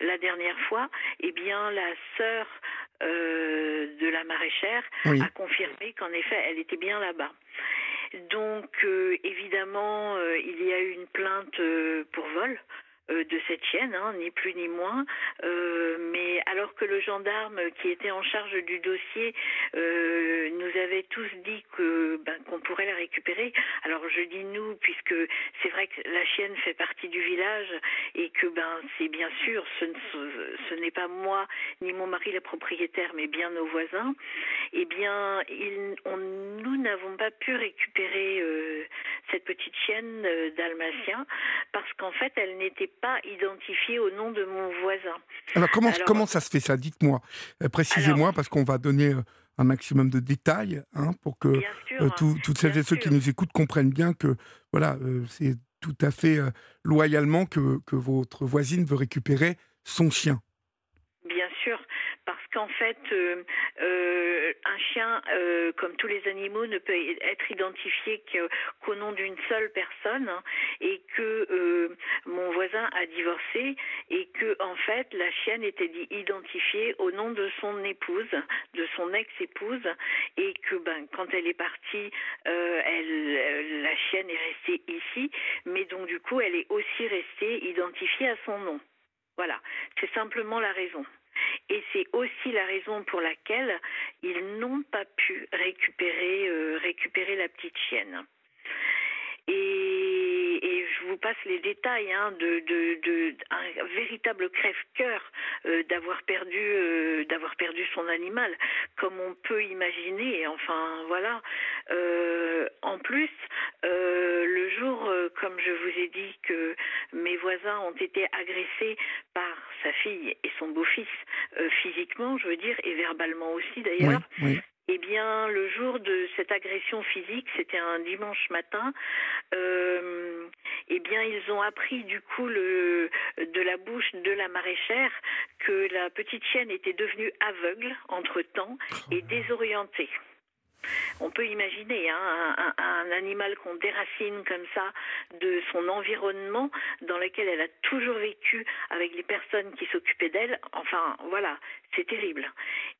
S4: la dernière fois, eh bien la sœur de la maraîchère a confirmé qu'en effet elle était bien là-bas. Donc euh, évidemment, euh, il y a eu une plainte euh, pour vol de cette chienne, hein, ni plus ni moins. Euh, mais alors que le gendarme qui était en charge du dossier euh, nous avait tous dit que ben, qu'on pourrait la récupérer. Alors je dis nous puisque c'est vrai que la chienne fait partie du village et que ben c'est bien sûr ce, n'est pas moi ni mon mari le propriétaire mais bien nos voisins. Eh bien nous n'avons pas pu récupérer cette petite chienne dalmatien parce qu'en fait elle n'était pas identifié au nom de mon voisin.
S2: Alors comment, comment ça se fait ça? Dites-moi, euh, précisez-moi, parce qu'on va donner euh, un maximum de détails hein, pour que euh, toutes celles et ceux qui nous écoutent comprennent bien que voilà, c'est tout à fait loyalement que, que votre voisine veut récupérer son chien
S4: qu'en fait, euh, euh, un chien, euh, comme tous les animaux, ne peut être identifié qu'au nom d'une seule personne, hein, et que mon voisin a divorcé, et que en fait, la chienne était identifiée au nom de son épouse, de son ex-épouse, et que ben, quand elle est partie, la chienne est restée ici, mais donc du coup, elle est aussi restée identifiée à son nom. Voilà, c'est simplement la raison. Et c'est aussi la raison pour laquelle ils n'ont pas pu récupérer, euh, la petite chienne. Je vous passe les détails hein, de, de, un véritable crève-cœur euh, d'avoir perdu euh, d'avoir perdu son animal, comme on peut imaginer. Enfin voilà. Euh, en plus, le jour, comme je vous ai dit, que mes voisins ont été agressés par sa fille et son beau-fils physiquement, je veux dire, et verbalement aussi d'ailleurs. Eh bien, le jour de cette agression physique, c'était un dimanche matin. Euh, eh bien, ils ont appris du coup le, de la bouche de la maraîchère que la petite chienne était devenue aveugle entre temps et désorientée. On peut imaginer hein, un, animal qu'on déracine comme ça de son environnement dans lequel elle a toujours vécu avec les personnes qui s'occupaient d'elle. Enfin, voilà, c'est terrible.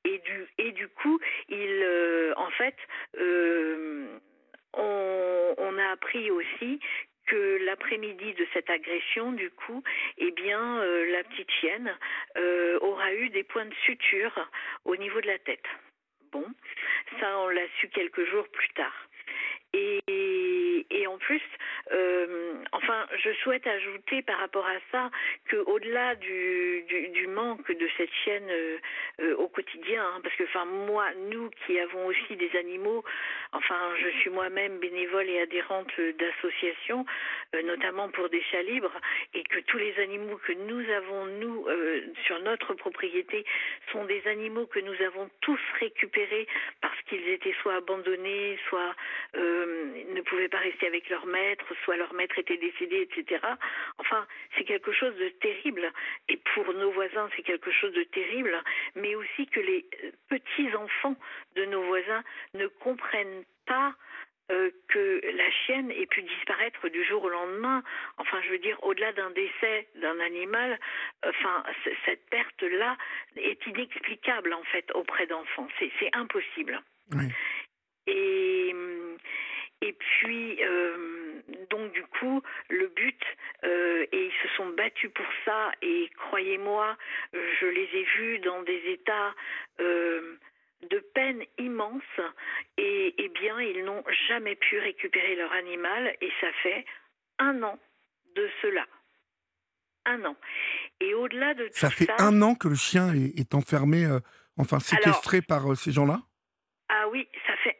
S4: Et du, et du coup, il, euh, en fait, euh, on, a appris aussi que l'après-midi de cette agression, du coup, eh bien, euh, la petite chienne aura eu des points de suture au niveau de la tête. Ça, on l'a su quelques jours plus tard. Et, et en plus, euh, en Enfin, je souhaite ajouter par rapport à ça que au-delà du, du, manque de cette chienne euh, euh, au quotidien, hein, parce que enfin moi, nous qui avons aussi des animaux, enfin je suis moi-même bénévole et adhérente d'associations, notamment pour des chats libres, et que tous les animaux que nous avons nous sur notre propriété sont des animaux que nous avons tous récupérés parce qu'ils étaient soit abandonnés, soit ne pouvaient pas rester avec leur maître, soit leur maître était décédé, etc. Enfin, c'est quelque chose de terrible. Et pour nos voisins, c'est quelque chose de terrible, mais aussi que les euh, petits-enfants de nos voisins ne comprennent pas euh, que la chienne ait pu disparaître du jour au lendemain. Enfin, je veux dire, au-delà d'un décès d'un animal, enfin, cette perte-là est inexplicable en fait auprès d'enfants. C'est impossible. Et et puis, euh, donc du coup, le but, euh, et ils se sont battus pour ça, et croyez-moi, je les ai vus dans des états euh, de peine immense, et, eh bien, ils n'ont jamais pu récupérer leur animal, et ça fait un an de cela. Un an. Et au-delà de
S2: ça fait un an que le chien est, enfermé, enfin séquestré par ces gens-là?
S4: Ah oui,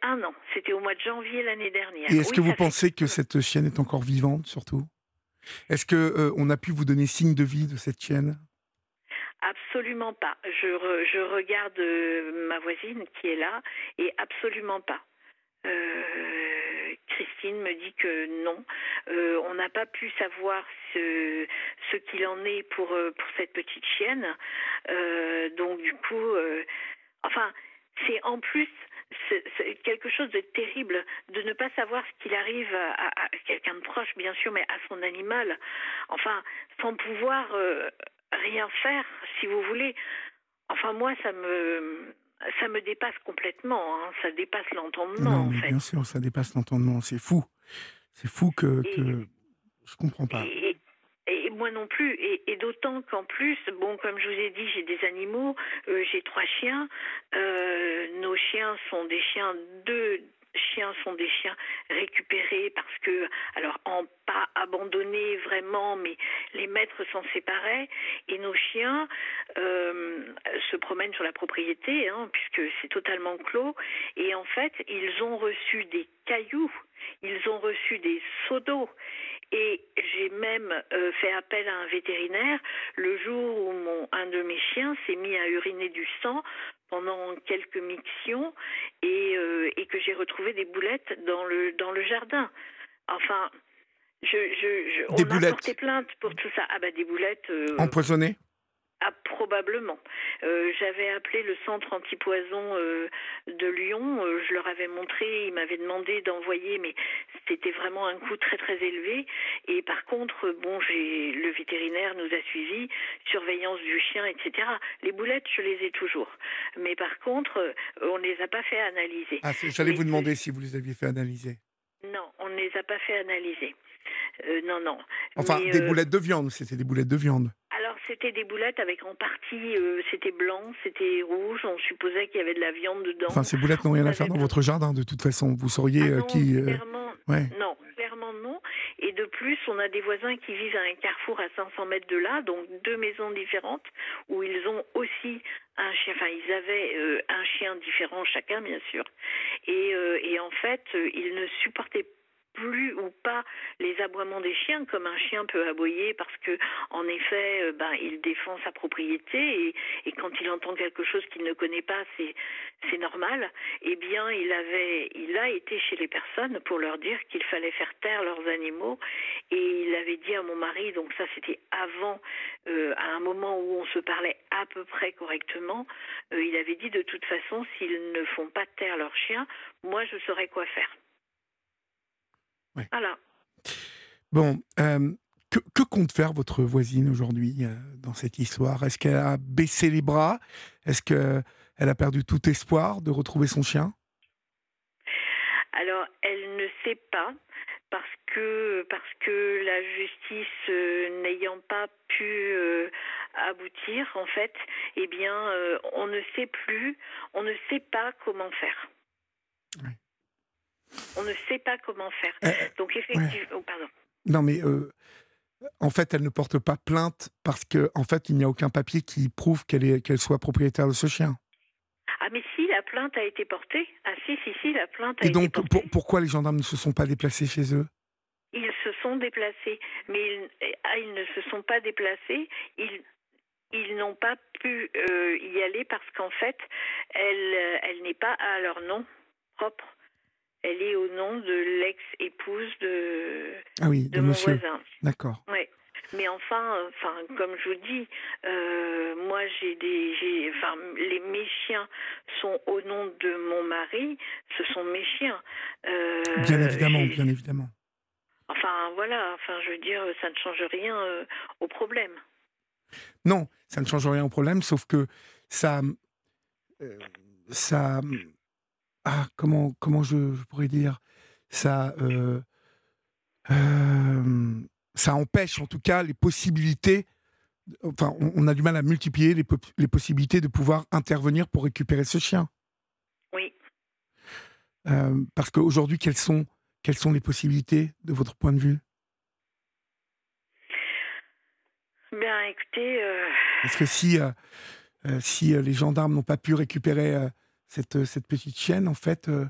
S4: un an. C'était au mois de janvier l'année dernière.
S2: Et est-ce que vous pensez que cette chienne est encore vivante, surtout? Est-ce que euh, on a pu vous donner signe de vie de cette chienne?
S4: Absolument pas. Je, regarde euh, ma voisine qui est là et absolument pas. Euh, Christine me dit que non. on n'a pas pu savoir ce, ce qu'il en est pour, pour cette petite chienne. donc du coup, enfin, c'est en plus c'est quelque chose de terrible de ne pas savoir ce qu'il arrive à, quelqu'un de proche, bien sûr, mais à son animal. Enfin, sans pouvoir euh, rien faire, si vous voulez. Enfin, moi, ça me ça me dépasse complètement. Hein. Ça dépasse l'entendement, en fait.
S2: Bien sûr, ça dépasse l'entendement. C'est fou. C'est fou que, que... je comprends pas
S4: et moi non plus. Et, d'autant qu'en plus, bon, comme je vous ai dit, j'ai des animaux, euh, j'ai trois chiens. Euh, nos chiens sont des chiens, deux chiens sont des chiens récupérés parce que, alors, en pas abandonnés vraiment, mais les maîtres s'en séparaient. Et nos chiens euh, se promènent sur la propriété, hein, puisque c'est totalement clos. Et en fait, ils ont reçu des cailloux, ils ont reçu des seaux d'eau. Et j'ai même euh, fait appel à un vétérinaire le jour où mon, un de mes chiens s'est mis à uriner du sang pendant quelques mictions et, euh, et que j'ai retrouvé des boulettes dans le, dans le jardin. Enfin, je, je, je on a porté plainte pour tout ça. Ah bah des boulettes.
S2: Euh, Empoisonnées?
S4: Ah, probablement. Euh, j'avais appelé le centre antipoison euh, de Lyon. Euh, je leur avais montré, ils m'avaient demandé d'envoyer, mais c'était vraiment un coût très très élevé. Et par contre, bon, j'ai le vétérinaire nous a suivis, surveillance du chien, etc. Les boulettes, je les ai toujours. Mais par contre, on ne les a pas fait analyser.
S2: Ah, j'allais vous demander si vous les aviez fait analyser.
S4: Non, on ne les a pas fait analyser. Non, non.
S2: Enfin, des boulettes de viande, c'était des boulettes de viande
S4: c'était des boulettes avec en partie, euh, c'était blanc, c'était rouge. On supposait qu'il y avait de la viande dedans.
S2: Enfin, ces boulettes n'ont rien à faire dans votre jardin, de toute façon. Vous sauriez ah euh, qui.
S4: Euh, clairement, Non, clairement non. Et de plus, on a des voisins qui vivent à un carrefour à 500 mètres de là, donc deux maisons différentes, où ils ont aussi un chien. Enfin, ils avaient un chien différent chacun, bien sûr. Et, et en fait, ils ne supportaient pas plus ou pas les aboiements des chiens, comme un chien peut aboyer parce que, en effet, euh, ben, il défend sa propriété et, quand il entend quelque chose qu'il ne connaît pas, c'est c'est normal. Eh bien, il avait, il a été chez les personnes pour leur dire qu'il fallait faire taire leurs animaux et il avait dit à mon mari, donc ça c'était avant, euh, à un moment où on se parlait à peu près correctement, euh, il avait dit de toute façon, s'ils ne font pas taire leurs chiens, moi je saurais quoi faire. Voilà.
S2: Bon, euh, que, compte faire votre voisine aujourd'hui euh, dans cette histoire? Est-ce qu'elle a baissé les bras? Est-ce qu'elle a perdu tout espoir de retrouver son chien?
S4: Alors, elle ne sait pas parce que parce que la justice euh, n'ayant pas pu aboutir en fait, eh bien, on ne sait plus, on ne sait pas comment faire. On ne sait pas comment faire. Euh, Donc effectivement, oh, pardon.
S2: Non, mais euh, en fait, elle ne porte pas plainte parce qu'en en fait, il n'y a aucun papier qui prouve qu'elle qu'elle soit propriétaire de ce chien.
S4: Ah, mais si, la plainte a été portée. Ah, si, si, si, la plainte a
S2: Et
S4: été
S2: donc,
S4: portée.
S2: pour- pourquoi les gendarmes ne se sont pas déplacés chez eux?
S4: Ils se sont déplacés, mais ils, ah, ils ne se sont pas déplacés. Ils, ils n'ont pas pu euh, y aller parce qu'en fait, elle, euh, elle n'est pas à leur nom propre. Elle est au nom de l'ex-épouse de,
S2: Ah oui,
S4: de
S2: de
S4: mon
S2: monsieur.
S4: voisin.
S2: D'accord.
S4: Ouais. Mais enfin, enfin, comme je vous dis, euh, moi j'ai des, j'ai, enfin, les mes chiens sont au nom de mon mari. Ce sont mes chiens. Euh,
S2: Bien évidemment, bien évidemment.
S4: Enfin voilà, enfin je veux dire, ça ne change rien euh, au problème.
S2: Non, ça ne change rien au problème, sauf que ça, ça, ah, comment, comment je, je pourrais dire, ça, euh, euh, ça empêche en tout cas les possibilités. Enfin, on, on a du mal à multiplier les, po- les possibilités de pouvoir intervenir pour récupérer ce chien.
S4: Oui.
S2: Euh, parce qu'aujourd'hui, quelles sont, quelles sont les possibilités de votre point de vue?
S4: Bien, écoutez, euh,
S2: Parce que si, euh, euh, si euh, les gendarmes n'ont pas pu récupérer euh, cette, euh, cette petite chienne, en fait, euh,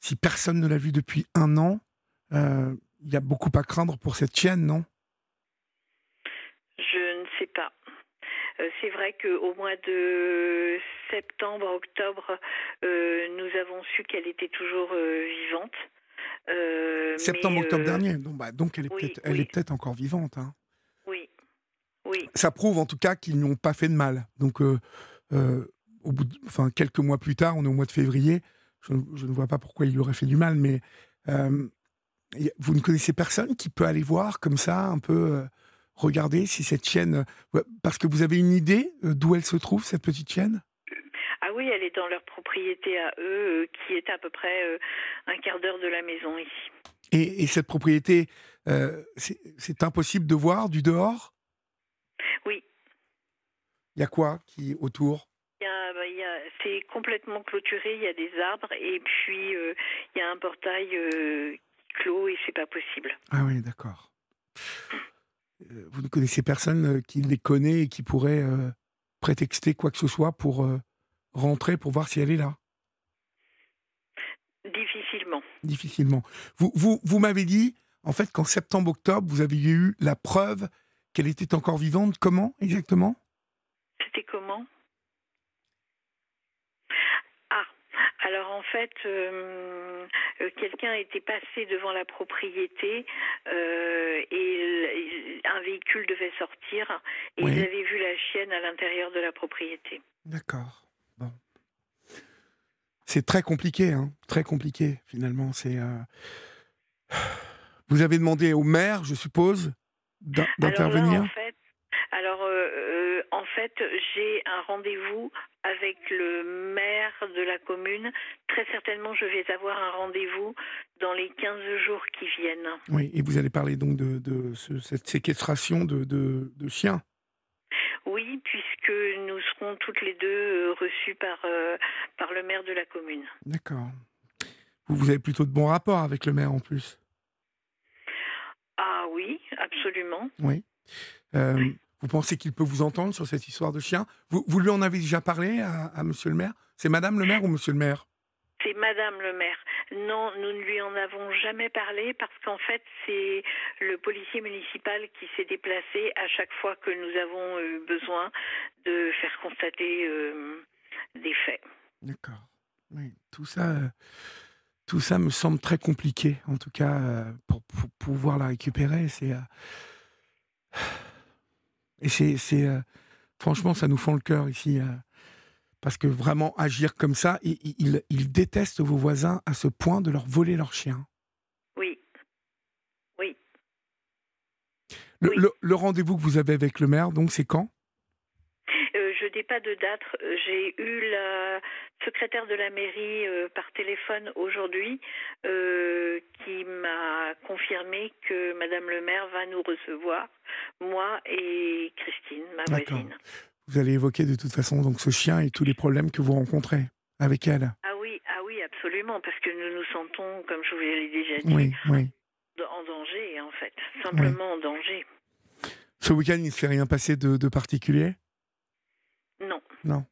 S2: si personne ne l'a vue depuis un an, euh, il y a beaucoup à craindre pour cette chienne, non?
S4: Je ne sais pas. C'est vrai qu'au mois de septembre, octobre, nous avons su qu'elle était toujours vivante.
S2: Septembre, octobre dernier. Donc, bah, donc elle est
S4: oui,
S2: peut-être
S4: oui.
S2: encore vivante. hein.
S4: Oui, oui,
S2: Ça prouve en tout cas qu'ils n'ont pas fait de mal. Donc, euh, euh, au bout de- enfin, quelques mois plus tard, on est au mois de février, je, ne- je ne vois pas pourquoi il lui aurait fait du mal, mais euh, vous ne connaissez personne qui peut aller voir comme ça, un peu euh, regarder si cette chienne. euh, parce que vous avez une idée d'où elle se trouve, cette petite chienne
S4: Ah oui, elle est dans leur propriété à eux, qui est à peu près un quart d'heure de la maison ici.
S2: et, et cette propriété, c'est c'est impossible de voir du dehors?
S4: Oui.
S2: Il y a quoi qui autour?
S4: Il y a- bah, c'est complètement clôturé, il y a des arbres et puis euh, il y a un portail euh, clos et c'est pas possible.
S2: Ah oui, d'accord. Euh, Vous ne connaissez personne euh, qui les connaît et qui pourrait euh, prétexter quoi que ce soit pour rentrer pour voir si elle est là?
S4: Difficilement.
S2: Difficilement. Vous, vous, vous m'avez dit, en fait, qu'en septembre-octobre, vous aviez eu la preuve qu'elle était encore vivante. Comment exactement
S4: C'était comment Ah, alors en fait, euh, euh, quelqu'un était passé devant la propriété euh, et un véhicule devait sortir et
S2: Oui.
S4: ils avaient vu la chienne à l'intérieur de la propriété.
S2: D'accord. Bon. C'est très compliqué, hein Très compliqué, finalement. C'est. euh, Vous avez demandé au maire, je suppose, d'intervenir
S4: en fait, alors euh, euh, en fait, j'ai un rendez-vous avec le maire de la commune. Très certainement, je vais avoir un rendez-vous dans les 15 jours qui viennent.
S2: Oui, et vous allez parler donc de, de ce- cette séquestration de, de, de chiens.
S4: Oui, puisque nous serons toutes les deux euh, reçues par, euh, par le maire de la commune.
S2: D'accord. Vous, vous avez plutôt de bons rapports avec le maire en plus.
S4: Ah oui, absolument.
S2: Oui. Euh, vous pensez qu'il peut vous entendre sur cette histoire de chien? Vous, vous lui en avez déjà parlé à, à monsieur le maire? C'est madame le maire ou monsieur le maire?
S4: C'est Madame le maire. Non, nous ne lui en avons jamais parlé parce qu'en fait, c'est le policier municipal qui s'est déplacé à chaque fois que nous avons eu besoin de faire constater euh, des faits.
S2: D'accord. Oui, tout ça, euh, tout ça me semble très compliqué, en tout cas, euh, pour, pour pouvoir la récupérer. C'est et c'est, euh, franchement, ça nous fend le cœur ici, euh, parce que vraiment agir comme ça, ils il, il détestent vos voisins à ce point de leur voler leur chien.
S4: Oui. Oui.
S2: Le,
S4: Oui.
S2: le- le rendez-vous que vous avez avec le maire, donc, c'est quand?
S4: N'ai pas de date. Euh, J'ai eu la secrétaire de la mairie euh, par téléphone aujourd'hui euh, qui m'a confirmé que Madame le maire va nous recevoir, moi et Christine, ma voisine.
S2: Vous allez évoquer de toute façon donc ce chien et tous les problèmes que vous rencontrez avec elle.
S4: Ah oui, ah oui, absolument, parce que nous nous sentons, comme je vous l'ai déjà dit,
S2: Oui, oui.
S4: en danger, en fait. Simplement en danger.
S2: Ce week-end, il ne s'est rien passé de, de particulier?
S4: Non.
S2: Non.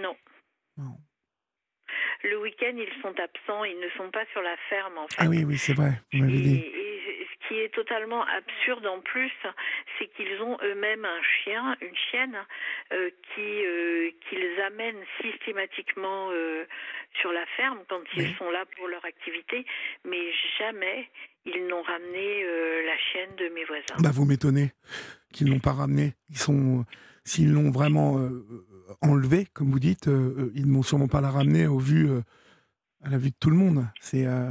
S4: Non.
S2: Non.
S4: Le week-end, ils sont absents, ils ne sont pas sur la ferme, en fait.
S2: Ah oui, oui, c'est vrai, vous m'avez
S4: Et,
S2: dit.
S4: et ce qui est totalement absurde en plus, c'est qu'ils ont eux-mêmes un chien, une chienne, euh, qui euh, qu'ils amènent systématiquement euh, sur la ferme quand ils
S2: Oui.
S4: sont là pour leur activité, mais jamais ils n'ont ramené la chienne de mes voisins.
S2: Bah, vous m'étonnez qu'ils ne l'ont pas ramené. Ils sont, s'ils l'ont vraiment euh, enlevé, comme vous dites, euh, euh, ils ne vont sûrement pas la ramener au vu, euh, à la vue de tout le monde. C'est, euh,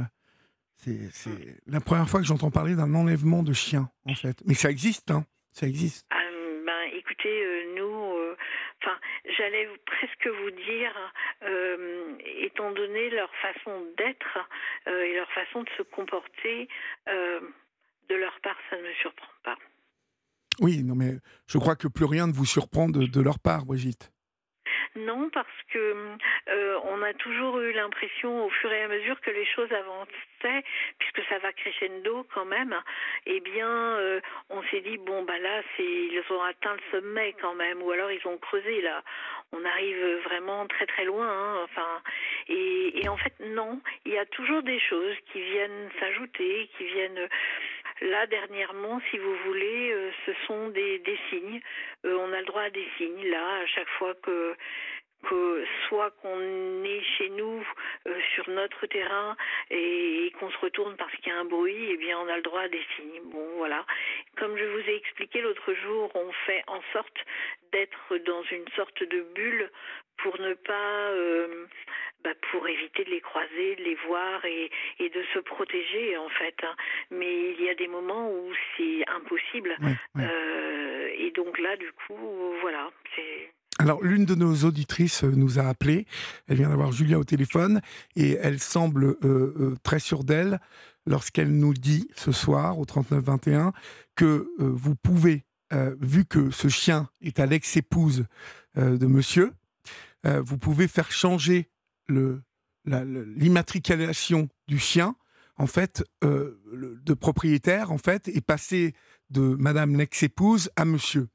S2: la première fois que j'entends parler d'un enlèvement de chien, en fait. Mais ça existe, hein. Ça existe.
S4: Ah, ben, écoutez, euh, nous, euh, enfin, j'allais presque vous dire, euh, étant donné leur façon d'être euh, et leur façon de se comporter, euh, de leur part, ça ne me surprend pas.
S2: Oui, non, mais je crois que plus rien ne vous surprend de, leur part, Brigitte.
S4: Non, parce que euh, on a toujours eu l'impression, au fur et à mesure que les choses avançaient, puisque ça va crescendo quand même, eh bien, euh, on s'est dit bon bah là, ils ont atteint le sommet quand même, ou alors ils ont creusé là. On arrive vraiment très très loin. hein, enfin, et en fait non, il y a toujours des choses qui viennent s'ajouter, qui viennent. Là, dernièrement, si vous voulez, euh, ce sont des, des signes. Euh, on a le droit à des signes, là, à chaque fois que, que soit qu'on est chez nous, euh, sur notre terrain, et, et qu'on se retourne parce qu'il y a un bruit, eh bien, on a le droit à des signes. Bon, voilà. Comme je vous ai expliqué l'autre jour, on fait en sorte d'être dans une sorte de bulle pour ne pas, euh, bah, pour éviter de les croiser, de les voir et, et de se protéger en fait. hein. Mais il y a des moments où c'est impossible. Euh, et donc là, du coup, voilà, c'est.
S2: Alors, l'une de nos auditrices euh, nous a appelé. Elle vient d'avoir Julia au téléphone et elle semble euh, euh, très sûre d'elle lorsqu'elle nous dit ce soir au 3921 que vous pouvez, vu que ce chien est à l'ex-épouse de monsieur, vous pouvez faire changer l'immatriculation du chien, en fait, de propriétaire, en fait, et passer de madame l'ex-épouse à monsieur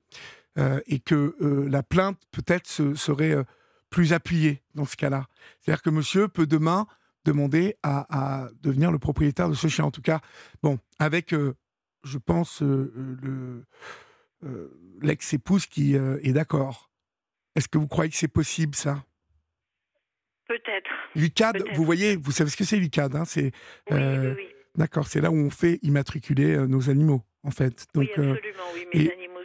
S2: euh, et que euh, la plainte peut-être se- serait euh, plus appuyée dans ce cas-là. C'est-à-dire que monsieur peut demain demander à, à devenir le propriétaire de ce chien. En tout cas, bon, avec, je pense, le l'ex-épouse qui est d'accord. Est-ce que vous croyez que c'est possible ça?
S4: Peut-être.
S2: L'ICAD,
S4: Peut-être.
S2: vous voyez, vous savez ce que c'est l'ICAD hein, C'est
S4: Oui, oui, oui.
S2: d'accord, c'est là où on fait immatriculer nos animaux, en fait. Donc,
S4: oui, absolument, oui. Mes animaux.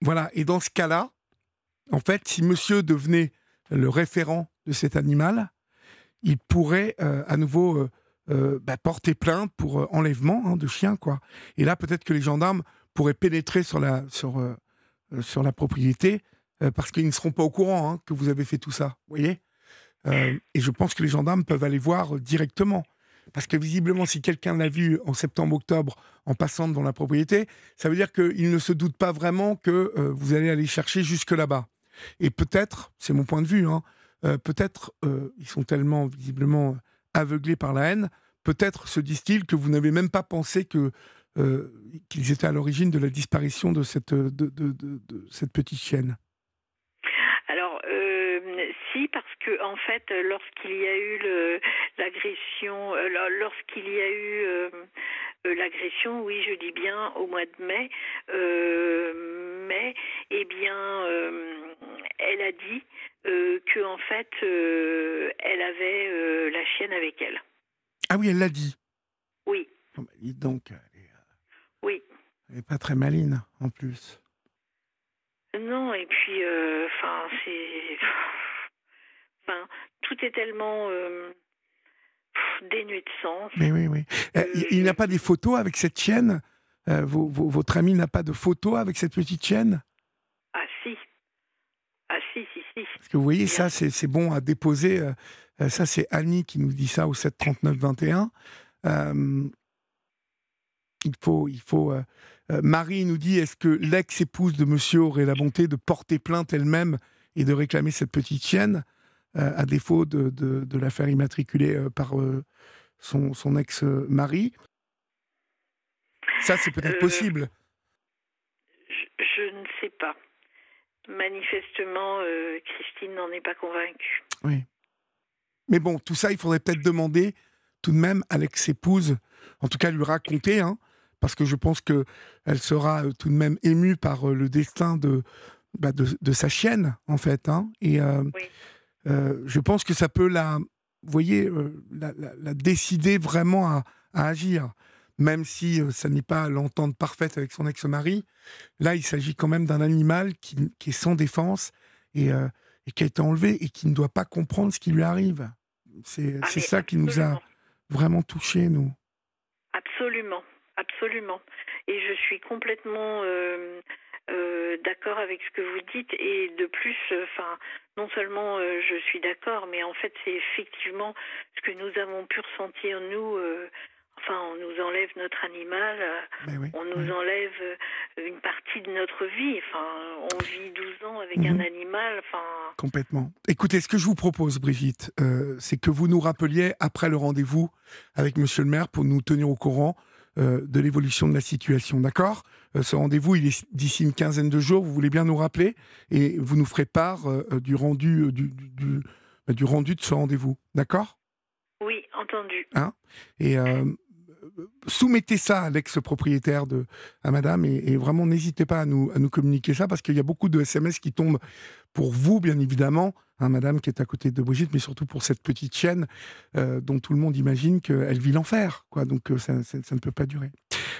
S2: Voilà, et dans ce cas-là, en fait, si monsieur devenait le référent de cet animal, il pourrait euh, à nouveau euh, euh, bah, porter plainte pour enlèvement hein, de chien, quoi. Et là, peut-être que les gendarmes pourraient pénétrer sur la, sur, la propriété parce qu'ils ne seront pas au courant hein, que vous avez fait tout ça, vous voyez? Et je pense que les gendarmes peuvent aller voir directement. Parce que visiblement, si quelqu'un l'a vu en septembre-octobre en passant devant la propriété, ça veut dire qu'il ne se doute pas vraiment que euh, vous allez aller chercher jusque là-bas. Et peut-être, c'est mon point de vue, hein, euh, peut-être euh, ils sont tellement visiblement aveuglés par la haine, peut-être se disent-ils que vous n'avez même pas pensé qu'ils étaient à l'origine de la disparition de cette petite chienne.
S4: Alors, euh, si, parce que en fait, lorsqu'il y a eu l'agression, euh, lo- lorsqu'il y a eu euh, euh, l'agression, oui, je dis bien au mois de mai, euh, mai, eh bien, euh, elle a dit euh, que en fait, euh, elle avait euh, la chienne avec elle.
S2: Ah oui, elle l'a dit.
S4: Oui,
S2: Oh, bah, donc, elle est,
S4: oui.
S2: elle est pas très maline en plus.
S4: Non, et puis, euh, enfin, c'est, tout est tellement euh, dénué de sens.
S2: Mais oui, oui. Euh, il il n'y a pas des photos avec cette chienne? Euh, vo- vo- Votre ami n'a pas de photos avec cette petite chienne?
S4: Ah si. Ah si, si, si.
S2: Parce que vous voyez, ça, c'est bon à déposer. euh, ça, c'est Annie qui nous dit ça au 739-21. Euh, il faut. Il faut Marie nous dit est-ce que l'ex-épouse de monsieur aurait la bonté de porter plainte elle-même et de réclamer cette petite chienne, à défaut de, de, de la faire immatriculer euh, par euh, son, son ex-mari Ça, c'est peut-être possible.
S4: Je, ne sais pas. Manifestement, Christine n'en est pas convaincue.
S2: Oui. Mais bon, tout ça, il faudrait peut-être demander tout de même à l'ex-épouse, en tout cas lui raconter, hein, parce que je pense qu'elle sera tout de même émue par le destin de, bah, de, sa chienne, en fait. Hein, et je pense que ça peut la, vous voyez, la, décider vraiment à, agir. Même si ça n'est pas l'entente parfaite avec son ex-mari, là, il s'agit quand même d'un animal qui, est sans défense et, et qui a été enlevé et qui ne doit pas comprendre ce qui lui arrive. C'est ah, ça qui nous a vraiment touchés, nous.
S4: Absolument, absolument. Et je suis complètement euh, euh, d'accord avec ce que vous dites. Et de plus, enfin, non seulement euh, je suis d'accord, mais en fait, c'est effectivement ce que nous avons pu ressentir, nous, Enfin, on nous enlève notre animal, euh, on nous enlève euh, une partie de notre vie. Enfin, on vit 12 ans avec un mhm. animal. Enfin...
S2: Complètement. Écoutez, ce que je vous propose, Brigitte, euh, c'est que vous nous rappeliez après le rendez-vous avec Monsieur le maire pour nous tenir au courant de l'évolution de la situation. D'accord? Ce rendez-vous, il est d'ici une quinzaine de jours. Vous voulez bien nous rappeler? Et vous nous ferez part du rendu du, du, bah, du rendu de ce rendez-vous. D'accord?
S4: Oui, entendu.
S2: Hein? Et soumettez ça à l'ex-propriétaire de à madame et, vraiment n'hésitez pas à nous, à nous communiquer ça parce qu'il y a beaucoup de SMS qui tombent pour vous, bien évidemment, hein, madame qui est à côté de Brigitte, mais surtout pour cette petite chaîne euh, dont tout le monde imagine qu'elle vit l'enfer. Quoi. Donc euh, ça, ne peut pas durer.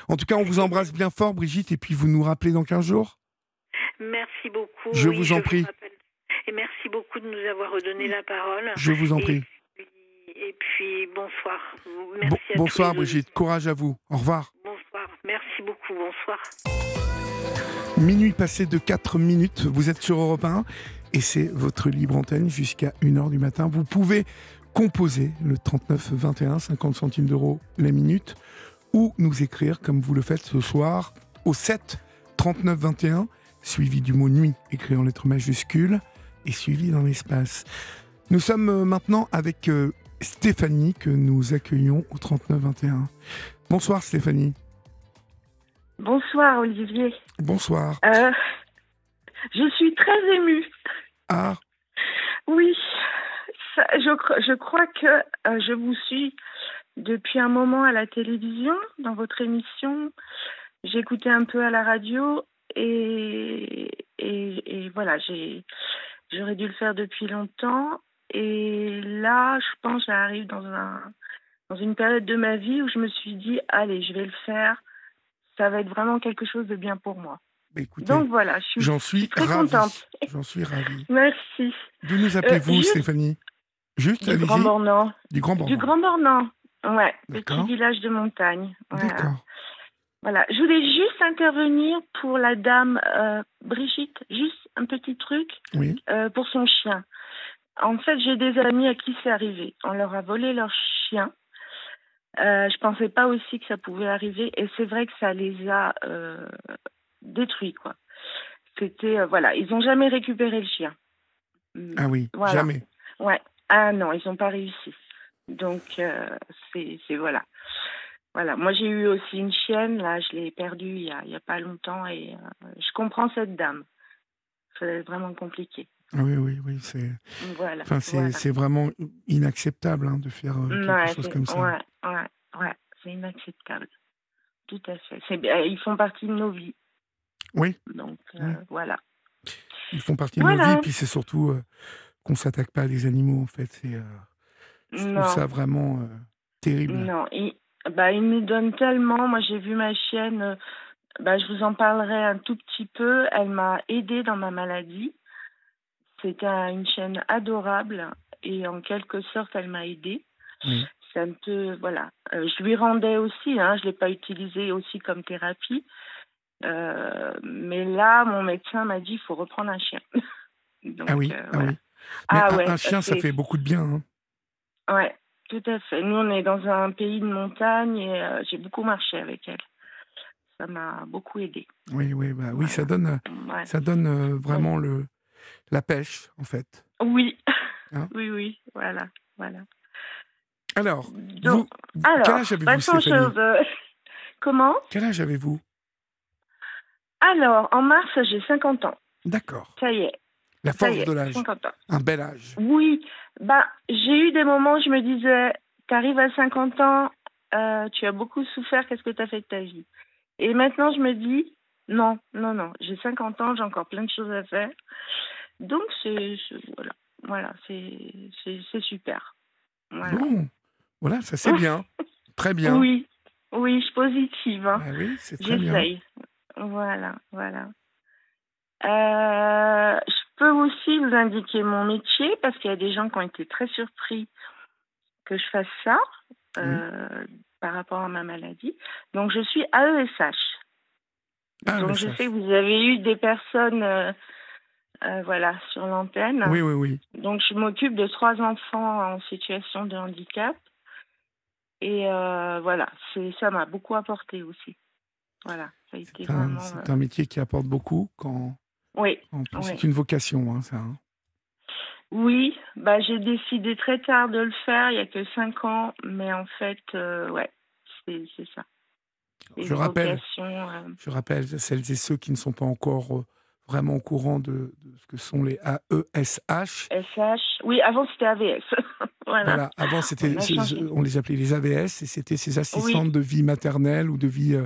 S2: En tout cas, on vous embrasse bien fort, Brigitte, et puis vous nous rappelez dans 15 jours.
S4: Merci beaucoup.
S2: Je vous en prie.
S4: et merci beaucoup de nous avoir redonné la parole.
S2: Je vous en prie.
S4: Et puis bonsoir.
S2: Merci bonsoir Brigitte, courage à vous. Au revoir.
S4: Bonsoir, merci beaucoup, bonsoir.
S2: Minuit passé de 4 minutes, vous êtes sur Europe 1 et c'est votre libre antenne jusqu'à 1h du matin. Vous pouvez composer le 39 21, 50 centimes d'euros la minute ou nous écrire comme vous le faites ce soir au 7 39 21 suivi du mot nuit écrit en lettres majuscules et suivi dans l'espace. Nous sommes euh, maintenant avec euh, Stéphanie que nous accueillons au 3921. Bonsoir Stéphanie.
S5: Bonsoir Olivier.
S2: Bonsoir.
S5: Euh, je suis très émue.
S2: Ah.
S5: Oui, je, je, crois que euh, je vous suis depuis un moment à la télévision, dans votre émission. J'écoutais un peu à la radio et, et, et voilà, j'aurais dû le faire depuis longtemps. Et là, je pense, j'arrive dans, un, dans une période de ma vie où je me suis dit, allez, je vais le faire. Ça va être vraiment quelque chose de bien pour moi.
S2: Bah, écoutez,
S5: Donc voilà, je suis,
S2: suis
S5: très contente.
S2: J'en suis ravie.
S5: Merci.
S2: D'où nous appelez-vous, euh, Stéphanie?
S5: Juste, du Grand Bornand.
S2: Du Grand Bornand.
S5: Du Grand Bornand, ouais. Petit village de montagne.
S2: D'accord.
S5: Voilà, je voulais juste intervenir pour la dame euh, Brigitte, juste un petit truc
S2: oui.
S5: euh, pour son chien. En fait, j'ai des amis à qui c'est arrivé. On leur a volé leur chien. Euh, je pensais pas aussi que ça pouvait arriver et c'est vrai que ça les a euh, détruits quoi. C'était euh, voilà, ils n'ont jamais récupéré le chien.
S2: Ah oui, jamais.
S5: Ouais. Ah non, ils n'ont pas réussi. Donc c'est voilà. Voilà, moi j'ai eu aussi une chienne, là je l'ai perdue il y a, il y a pas longtemps et je comprends cette dame. C'est vraiment compliqué.
S2: Oui, oui, oui, c'est. enfin, c'est, vraiment inacceptable hein, de faire euh, quelque chose comme ça.
S5: Ouais, ouais, ouais, c'est inacceptable. Tout à fait. ils font partie de nos vies.
S2: Oui.
S5: Donc, euh, voilà.
S2: Ils font partie de nos vies, puis c'est surtout euh, qu'on ne s'attaque pas à des animaux, en fait. C'est, je trouve ça vraiment terrible.
S5: Non, ils, bah, ils nous donnent tellement. Moi, j'ai vu ma chienne, bah, je vous en parlerai un tout petit peu. Elle m'a aidée dans ma maladie. C'était une chaîne adorable et en quelque sorte, elle m'a aidée. C'est un peu, voilà. Euh, je lui rendais aussi, hein, je ne l'ai pas utilisé aussi comme thérapie. Euh, mais là, mon médecin m'a dit il faut reprendre un chien.
S2: ah oui, euh, ah, oui. Ah un, ouais, un chien, ça fait beaucoup de bien. Hein.
S5: Ouais, tout à fait. Nous, on est dans un pays de montagne et j'ai beaucoup marché avec elle. Ça m'a beaucoup aidé.
S2: Oui, oui, bah, oui, ça donne, ça donne vraiment le, la pêche, en fait.
S5: Oui, hein oui, oui, voilà, voilà.
S2: Alors, vous, quel âge avez-vous, Stéphanie
S5: euh, Comment
S2: Quel âge avez-vous
S5: Alors, en mars, j'ai 50 ans.
S2: D'accord.
S5: Ça y est.
S2: La force
S5: est,
S2: de l'âge.
S5: 50 ans.
S2: Un bel âge.
S5: Oui, bah, j'ai eu des moments où je me disais, tu arrives à 50 ans, euh, tu as beaucoup souffert, qu'est-ce que tu as fait de ta vie? Et maintenant, je me dis, non, non, non, j'ai 50 ans, j'ai encore plein de choses à faire. Donc, c'est, voilà, voilà c'est, c'est, c'est super. Voilà.
S2: Bon, voilà, ça c'est bien. Très bien.
S5: Oui, oui, je suis positive. hein.
S2: Ah oui, c'est très bien.
S5: J'essaye. Voilà, voilà. Euh, je peux aussi vous indiquer mon métier parce qu'il y a des gens qui ont été très surpris que je fasse ça euh, par rapport à ma maladie. Donc, je suis AESH.
S2: Ah,
S5: Donc, je
S2: ça-
S5: sais que vous avez eu des personnes euh, euh, voilà, sur l'antenne.
S2: Oui, oui, oui.
S5: Donc, je m'occupe de trois enfants en situation de handicap. Et euh, voilà, c'est ça m'a beaucoup apporté aussi. Voilà, ça a été
S2: C'est un,
S5: vraiment.
S2: c'est
S5: euh,
S2: un métier qui apporte beaucoup quand.
S5: Oui,
S2: En plus,
S5: Oui.
S2: c'est une vocation, hein, ça. hein.
S5: oui. Bah, j'ai décidé très tard de le faire, il y a que cinq ans, mais en fait, euh, ouais, c'est ça.
S2: Je rappelle,
S5: euh,
S2: je rappelle celles et ceux qui ne sont pas encore euh, vraiment au courant de, de ce que sont les AESH.
S5: SH. Oui, avant c'était AVS. voilà.
S2: Voilà, avant c'était,
S5: On
S2: les appelait les AVS et c'était ces assistantes de vie maternelle ou de vie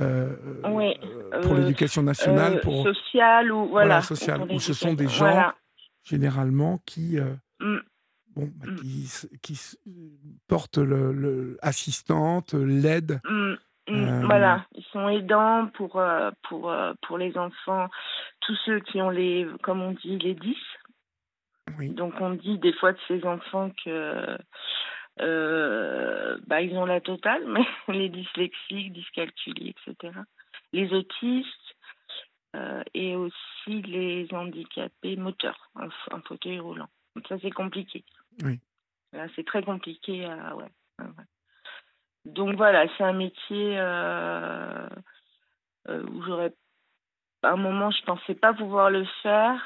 S2: euh,
S5: Oui,
S2: pour
S5: euh,
S2: l'éducation nationale, pour
S5: social ou
S2: Voilà,
S5: voilà.
S2: social,
S5: pour
S2: où ce sont des gens
S5: Voilà.
S2: généralement qui,
S5: Mm.
S2: bon, bah,
S5: Mm.
S2: qui, portent le, le- l'aide.
S5: Mm,
S2: Euh,
S5: Voilà, ils sont aidants pour, euh, pour, euh, pour les enfants, tous ceux qui ont les, comme on dit, les 10.
S2: Oui.
S5: Donc on dit des fois de ces enfants que euh, bah, ils ont la totale, mais les dyslexiques, dyscalculiés, etc. Les autistes euh, et aussi les handicapés moteurs en, f- en fauteuil roulant. Donc ça c'est compliqué.
S2: Oui.
S5: Là c'est très compliqué. à- ouais. Donc voilà, c'est un métier euh, euh, où j'aurais à un moment je pensais pas pouvoir le faire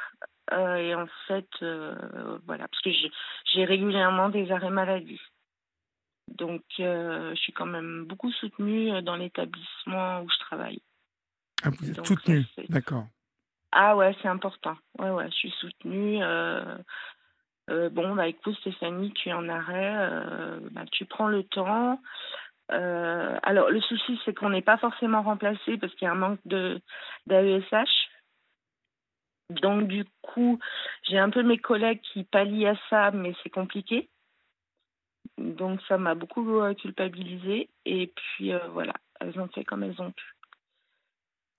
S5: euh, et en fait euh, voilà parce que j'ai- régulièrement des arrêts maladie. Donc je suis quand même beaucoup soutenue dans l'établissement où je travaille.
S2: Ah, vous êtes
S5: Donc,
S2: soutenu,
S5: ça, c'est-
S2: d'accord.
S5: Ah ouais, c'est important. Ouais, ouais, je suis soutenue. euh, bon, bah écoute Stéphanie, tu es en arrêt, euh, bah, tu prends le temps. Euh, alors le souci, c'est qu'on n'est pas forcément remplacé parce qu'il y a un manque de d'AESH. Donc du coup, j'ai un peu mes collègues qui pallient à ça, mais c'est compliqué. Donc ça m'a beaucoup culpabilisée. Et puis euh, voilà, elles ont fait comme elles ont pu.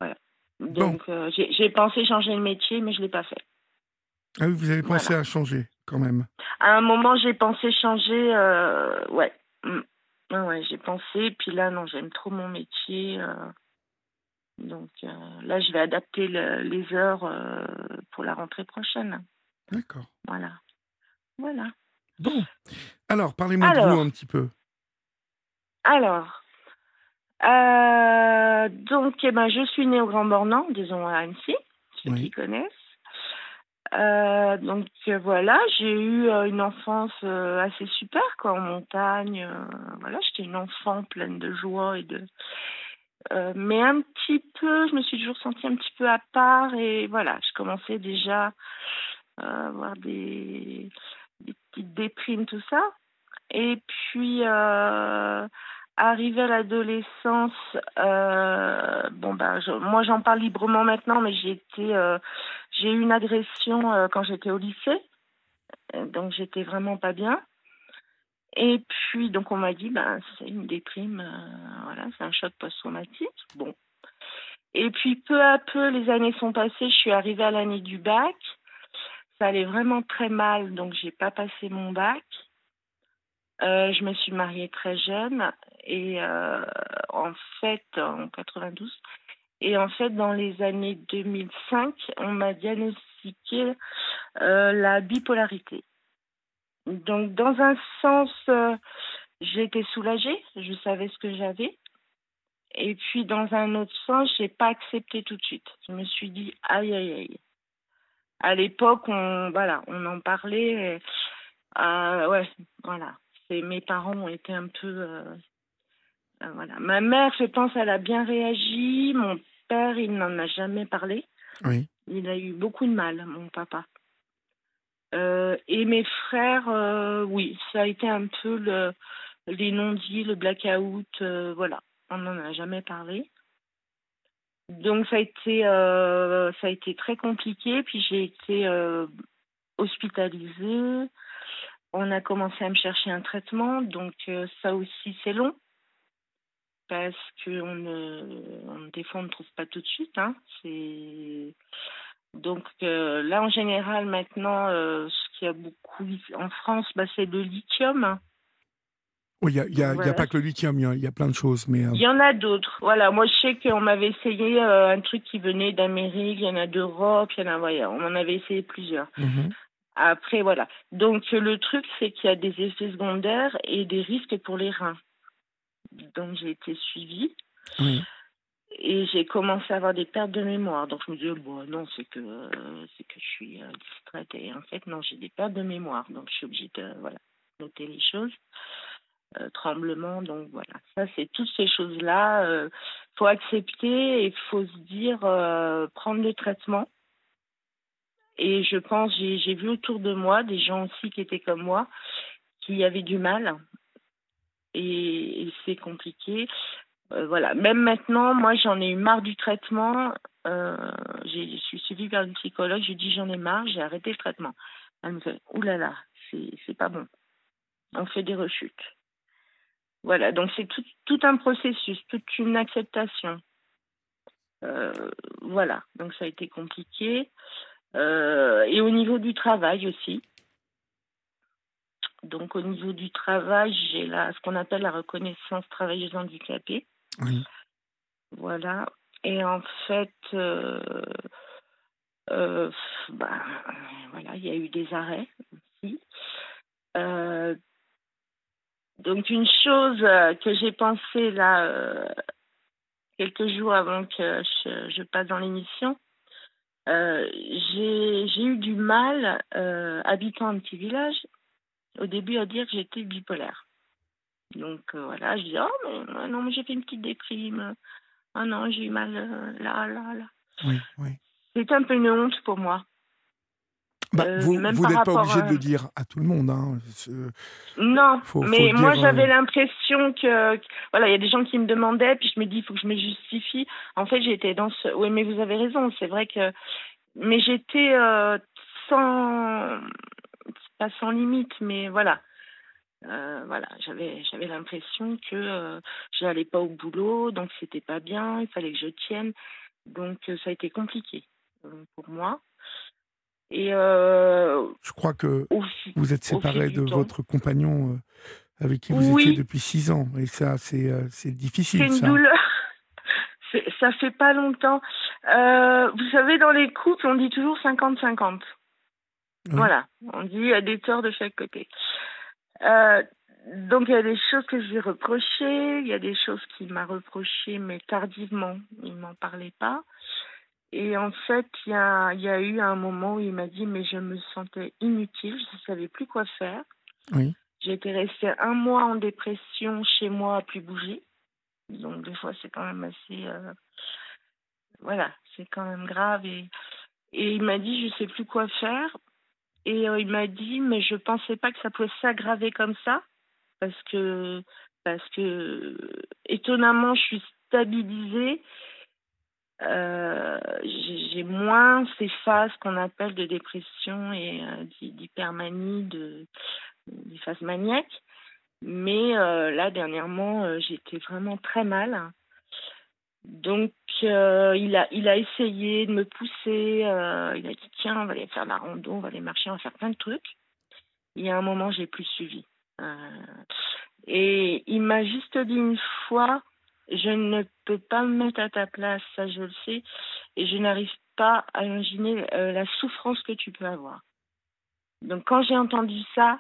S5: Voilà. Donc euh, j'ai pensé changer de métier, mais je l'ai pas fait.
S2: Ah oui, vous avez pensé à changer quand même.
S5: À un moment, j'ai pensé changer. ouais. Ouais, ouais, j'ai pensé. Puis là, non, j'aime trop mon métier. euh, donc euh, là, je vais adapter le- les heures euh, pour la rentrée prochaine.
S2: D'accord.
S5: Voilà. Voilà.
S2: Bon. Alors, parlez-moi de vous un petit peu.
S5: Alors, donc, eh ben, je suis née au Grand Bornand, disons à Annecy, ceux
S2: Oui.
S5: qui connaissent. Euh, donc voilà, j'ai eu euh, une enfance euh, assez super, quoi, en montagne. voilà, j'étais une enfant pleine de joie et de. mais un petit peu, je me suis toujours sentie un petit peu à part et voilà, je commençais déjà à avoir des, petites déprimes, tout ça. Et puis, arrivé à l'adolescence, euh, bon ben, je- moi j'en parle librement maintenant, mais j'ai été, euh, j'ai eu une agression euh, quand j'étais au lycée, donc j'étais vraiment pas bien. Et puis donc on m'a dit ben c'est une déprime, voilà, c'est un choc post-traumatique. Bon. Et puis peu à peu les années sont passées, je suis arrivée à l'année du bac. Ça allait vraiment très mal, donc j'ai pas passé mon bac. Euh, je me suis mariée très jeune et euh, en fait en 92 et en fait dans les années 2005 on m'a diagnostiqué euh, la bipolarité. Donc dans un sens j'étais soulagée, je savais ce que j'avais. Et puis dans un autre sens, j'ai pas accepté tout de suite. Je me suis dit aïe aïe aïe. À l'époque, on voilà, on en parlait. ouais, voilà. C'est mes parents ont été un peu euh, voilà. Ma mère, je pense, elle a bien réagi. Mon père, il n'en a jamais parlé.
S2: Oui.
S5: Il a eu beaucoup de mal, mon papa. et mes frères, oui, ça a été un peu le, les non-dits, le blackout, voilà. On n'en a jamais parlé. Donc ça a été euh, ça a été très compliqué. Puis j'ai été euh, hospitalisée. On a commencé à me chercher un traitement, donc euh, ça aussi c'est long parce que on des fois on ne trouve pas tout de suite. Hein. C'est donc là en général maintenant ce qu'il y a beaucoup en France, bah, c'est le lithium.
S2: Oui, il n'y a, a, pas que le lithium, il y, a plein de choses. mais
S5: euh, Il y en a d'autres. Voilà, moi je sais qu'on m'avait essayé euh, un truc qui venait d'Amérique, il y en a d'Europe, il y en a, voilà, on en avait essayé plusieurs. Mhm. Après, voilà. Donc le truc, c'est qu'il y a des effets secondaires et des risques pour les reins. Donc j'ai été suivie. Et j'ai commencé à avoir des pertes de mémoire. Donc je me disais, bon, non, c'est que, c'est que je suis euh, distraite. Et en fait, non, j'ai des pertes de mémoire. Donc je suis obligée de voilà, noter les choses. Euh, tremblement. Donc voilà, ça c'est toutes ces choses-là. Il euh, faut accepter et il faut se dire prendre le traitement. Et je pense, j'ai vu autour de moi des gens aussi qui étaient comme moi, qui avaient du mal. Et, c'est compliqué. voilà, même maintenant, moi j'en ai eu marre du traitement. je suis suivie par une psychologue, je lui j'en ai marre, j'ai arrêté le traitement. Elle me fait oulala, c'est pas bon. On fait des rechutes. Voilà, donc c'est tout, un processus, toute une acceptation. Euh, voilà, donc ça a été compliqué. Euh, et au niveau du travail aussi. Donc au niveau du travail, j'ai ce qu'on appelle la reconnaissance travailleuse handicapée. Oui. Voilà. Et en fait, euh, bah, voilà, il y a eu des arrêts aussi. Donc une chose euh, que j'ai pensé là euh, quelques jours avant que je, passe dans l'émission, euh, j'ai eu du mal, habitant un petit village, au début à dire que j'étais bipolaire. Donc voilà, je dis oh mais non mais j'ai fait une petite déprime, oh non j'ai eu mal là là là.
S2: Oui oui.
S5: C'est un peu une honte pour moi.
S2: Bah, euh, vous n'êtes pas obligé de le dire à tout le monde. Hein.
S5: Non, mais moi j'avais euh, l'impression que, voilà, il y a des gens qui me demandaient, puis je me dis il faut que je me justifie. En fait, j'étais dans ce. Oui, mais vous avez raison, c'est vrai que. Mais j'étais euh, sans. Pas sans limite, mais voilà. voilà, j'avais j'avais l'impression que je n'allais pas au boulot, donc c'était pas bien, il fallait que je tienne, donc ça a été compliqué pour moi. Et euh,
S2: je crois que vous êtes séparé de votre compagnon euh, avec qui vous étiez depuis six ans. Et ça, c'est euh, difficile.
S5: C'est une douleur. ça fait pas longtemps. vous savez, dans les couples, on dit toujours 50-50. Voilà. On dit il y a des torts de chaque côté. donc il y a des choses que je lui il y a des choses qu'il m'a reprochées, mais tardivement. Il m'en parlait pas. Et en fait, il y a, y a, eu un moment où il m'a dit, mais je me sentais inutile, je ne savais plus quoi faire. Oui. J'étais restée un mois en dépression chez moi à plus bouger. Donc des fois, c'est quand même assez... Euh, voilà, c'est quand même grave. Et, et il m'a dit, je ne sais plus quoi faire. Et euh, il m'a dit, mais je ne pensais pas que ça pouvait s'aggraver comme ça. Parce que, parce que, étonnamment, je suis stabilisée euh, j'ai moins ces phases qu'on appelle de dépression et euh, d'hypermanie, de, des phases maniaques. Mais euh, là, dernièrement, j'étais vraiment très mal. Donc, il, a, essayé de me pousser. il a dit Tiens, on va aller faire la rando, on va aller marcher, on va faire plein de trucs. Y a un moment, j'ai plus suivi. et il m'a juste dit une fois je ne peux pas me mettre à ta place, ça je le sais, et je n'arrive pas à imaginer euh, la souffrance que tu peux avoir. Donc quand j'ai entendu ça,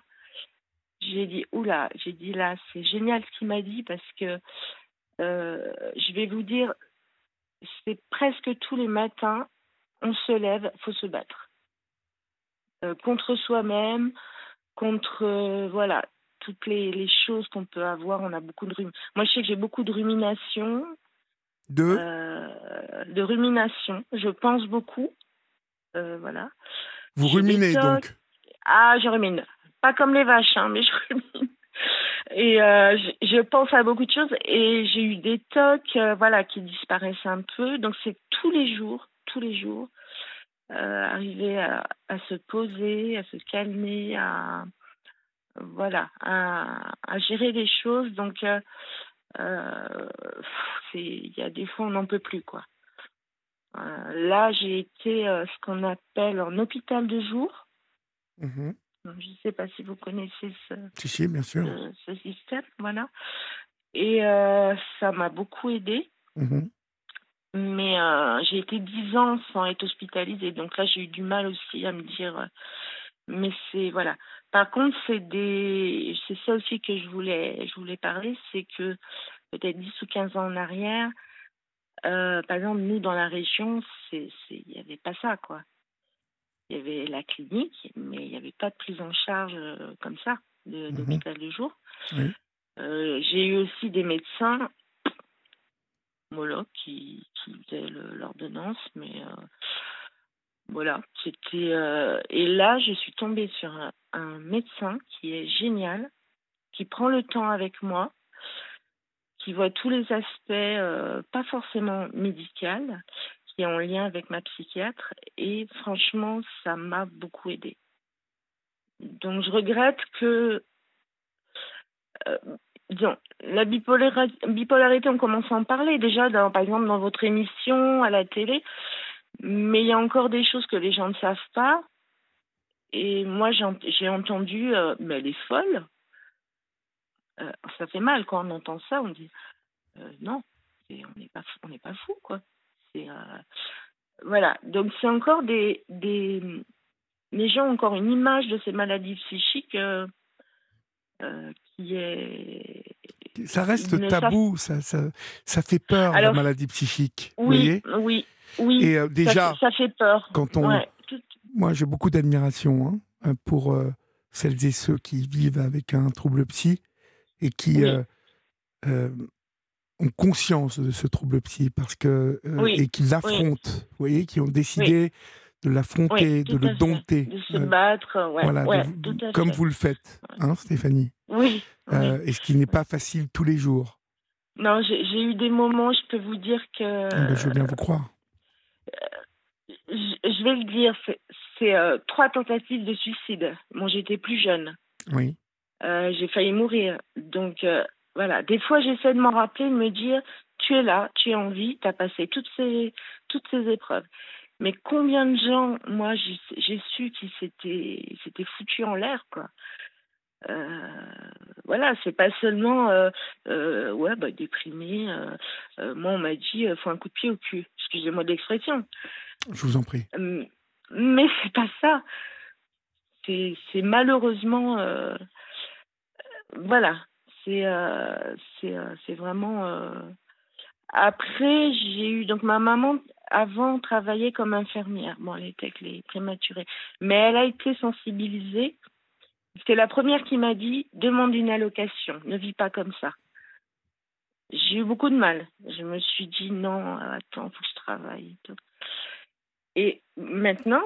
S5: j'ai dit oula, j'ai dit là, c'est génial ce qu'il m'a dit parce que euh, je vais vous dire, c'est presque tous les matins, on se lève, faut se battre euh, contre soi-même, contre voilà toutes les, les choses qu'on peut avoir. On a beaucoup de rum... Moi, je sais que j'ai beaucoup de rumination.
S2: De
S5: euh, De rumination. Je pense beaucoup. Euh, voilà.
S2: Vous ruminez donc
S5: Ah, je rumine. Pas comme les vaches, hein, mais je rumine. Et euh, je, je pense à beaucoup de choses et j'ai eu des tocs, voilà, qui disparaissent un peu. Donc c'est tous les jours, tous les jours, euh, arriver à, à se poser, à se calmer, à voilà, à, à gérer les choses. Donc euh, euh, c'est, il y a des fois on n'en peut plus quoi. Euh, là j'ai été euh, ce qu'on appelle en hôpital de jour.
S2: Mhm.
S5: Donc, Je ne sais pas si vous connaissez ce,
S2: Si, si, bien sûr.
S5: ce, ce système, voilà. Et ça m'a beaucoup aidé.
S2: Mhm.
S5: Mais j'ai été dix ans sans être hospitalisée, donc là j'ai eu du mal aussi à me dire. Mais c'est voilà. Par contre, c'est des, c'est ça aussi que je voulais, je voulais parler, c'est que peut-être 10 ou 15 ans en arrière, euh, par exemple nous dans la région, il n'y avait pas ça quoi. Il y avait la clinique, mais il n'y avait pas de prise en charge euh, comme ça de,
S2: Mhm.
S5: d'hôpital de jour.
S2: Oui.
S5: Euh, j'ai eu aussi des médecins voilà, qui, qui faisaient le- l'ordonnance, mais voilà, c'était. euh, et là, je suis tombée sur un, médecin qui est génial, qui prend le temps avec moi, qui voit tous les aspects, euh, pas forcément médical, qui est en lien avec ma psychiatre, et franchement, ça m'a beaucoup aidé. Donc, je regrette que euh, disons, la bipolarité, on commence à en parler déjà, par exemple, dans votre émission, à la télé, mais il y a encore des choses que les gens ne savent pas. Et moi, j'ai ent- j'ai entendu, euh, mais elle est folle. Euh, ça fait mal quand on entend ça, on dit, euh, non, on n'est pas, fou- on n'est pas fou, quoi. Voilà, donc c'est encore des, des... Les gens ont encore une image de ces maladies psychiques qui est
S2: Ça reste tabou, ça, ça, ça fait peur,
S5: Alors,
S2: la maladie psychique. vous
S5: Oui,
S2: voyez?
S5: oui, oui.
S2: Et euh, déjà,
S5: ça fait peur.
S2: quand on,
S5: Ouais,
S2: Moi, j'ai beaucoup d'admiration hein, pour euh, celles et ceux qui vivent avec un trouble psy et qui
S5: Oui.
S2: euh, ont conscience de ce trouble psy parce que
S5: Oui,
S2: et qui l'affrontent. Vous voyez, qui ont décidé de l'affronter, de le
S5: fait.
S2: dompter.
S5: de se battre, ouais,
S2: voilà,
S5: ouais, tout à
S2: comme
S5: fait.
S2: vous le faites, hein, Stéphanie.
S5: Oui,
S2: et ce qui n'est pas facile tous les jours.
S5: Non, j'ai j'ai eu des moments, je peux vous dire que.
S2: Ah ben, je veux bien vous croire.
S5: Je, je vais le dire, c'est- euh, trois tentatives de suicide. Bon, j'étais plus jeune.
S2: Oui.
S5: Euh, j'ai failli mourir. Donc, euh, voilà. Des fois, j'essaie de m'en rappeler, de me dire tu es là, tu es en vie, tu as passé toutes ces, toutes ces épreuves. Mais combien de gens, moi, j'ai su qu'ils s'étaient s'étaient foutus en l'air, quoi. Euh, voilà, c'est pas seulement euh, euh, ouais bah déprimé. euh, moi, on m'a dit faut un coup de pied au cul. Excusez-moi de l'expression.
S2: Je vous en prie.
S5: Mais c'est pas ça. C'est malheureusement. voilà. C'est c'est vraiment. Après, j'ai eu. Donc, ma maman, avant, travaillait comme infirmière. Bon, elle était avec les prématurés. Mais elle a été sensibilisée. C'est la première qui m'a dit demande une allocation, ne vis pas comme ça. J'ai eu beaucoup de mal. Je me suis dit non, attends, faut que je travaille. et maintenant,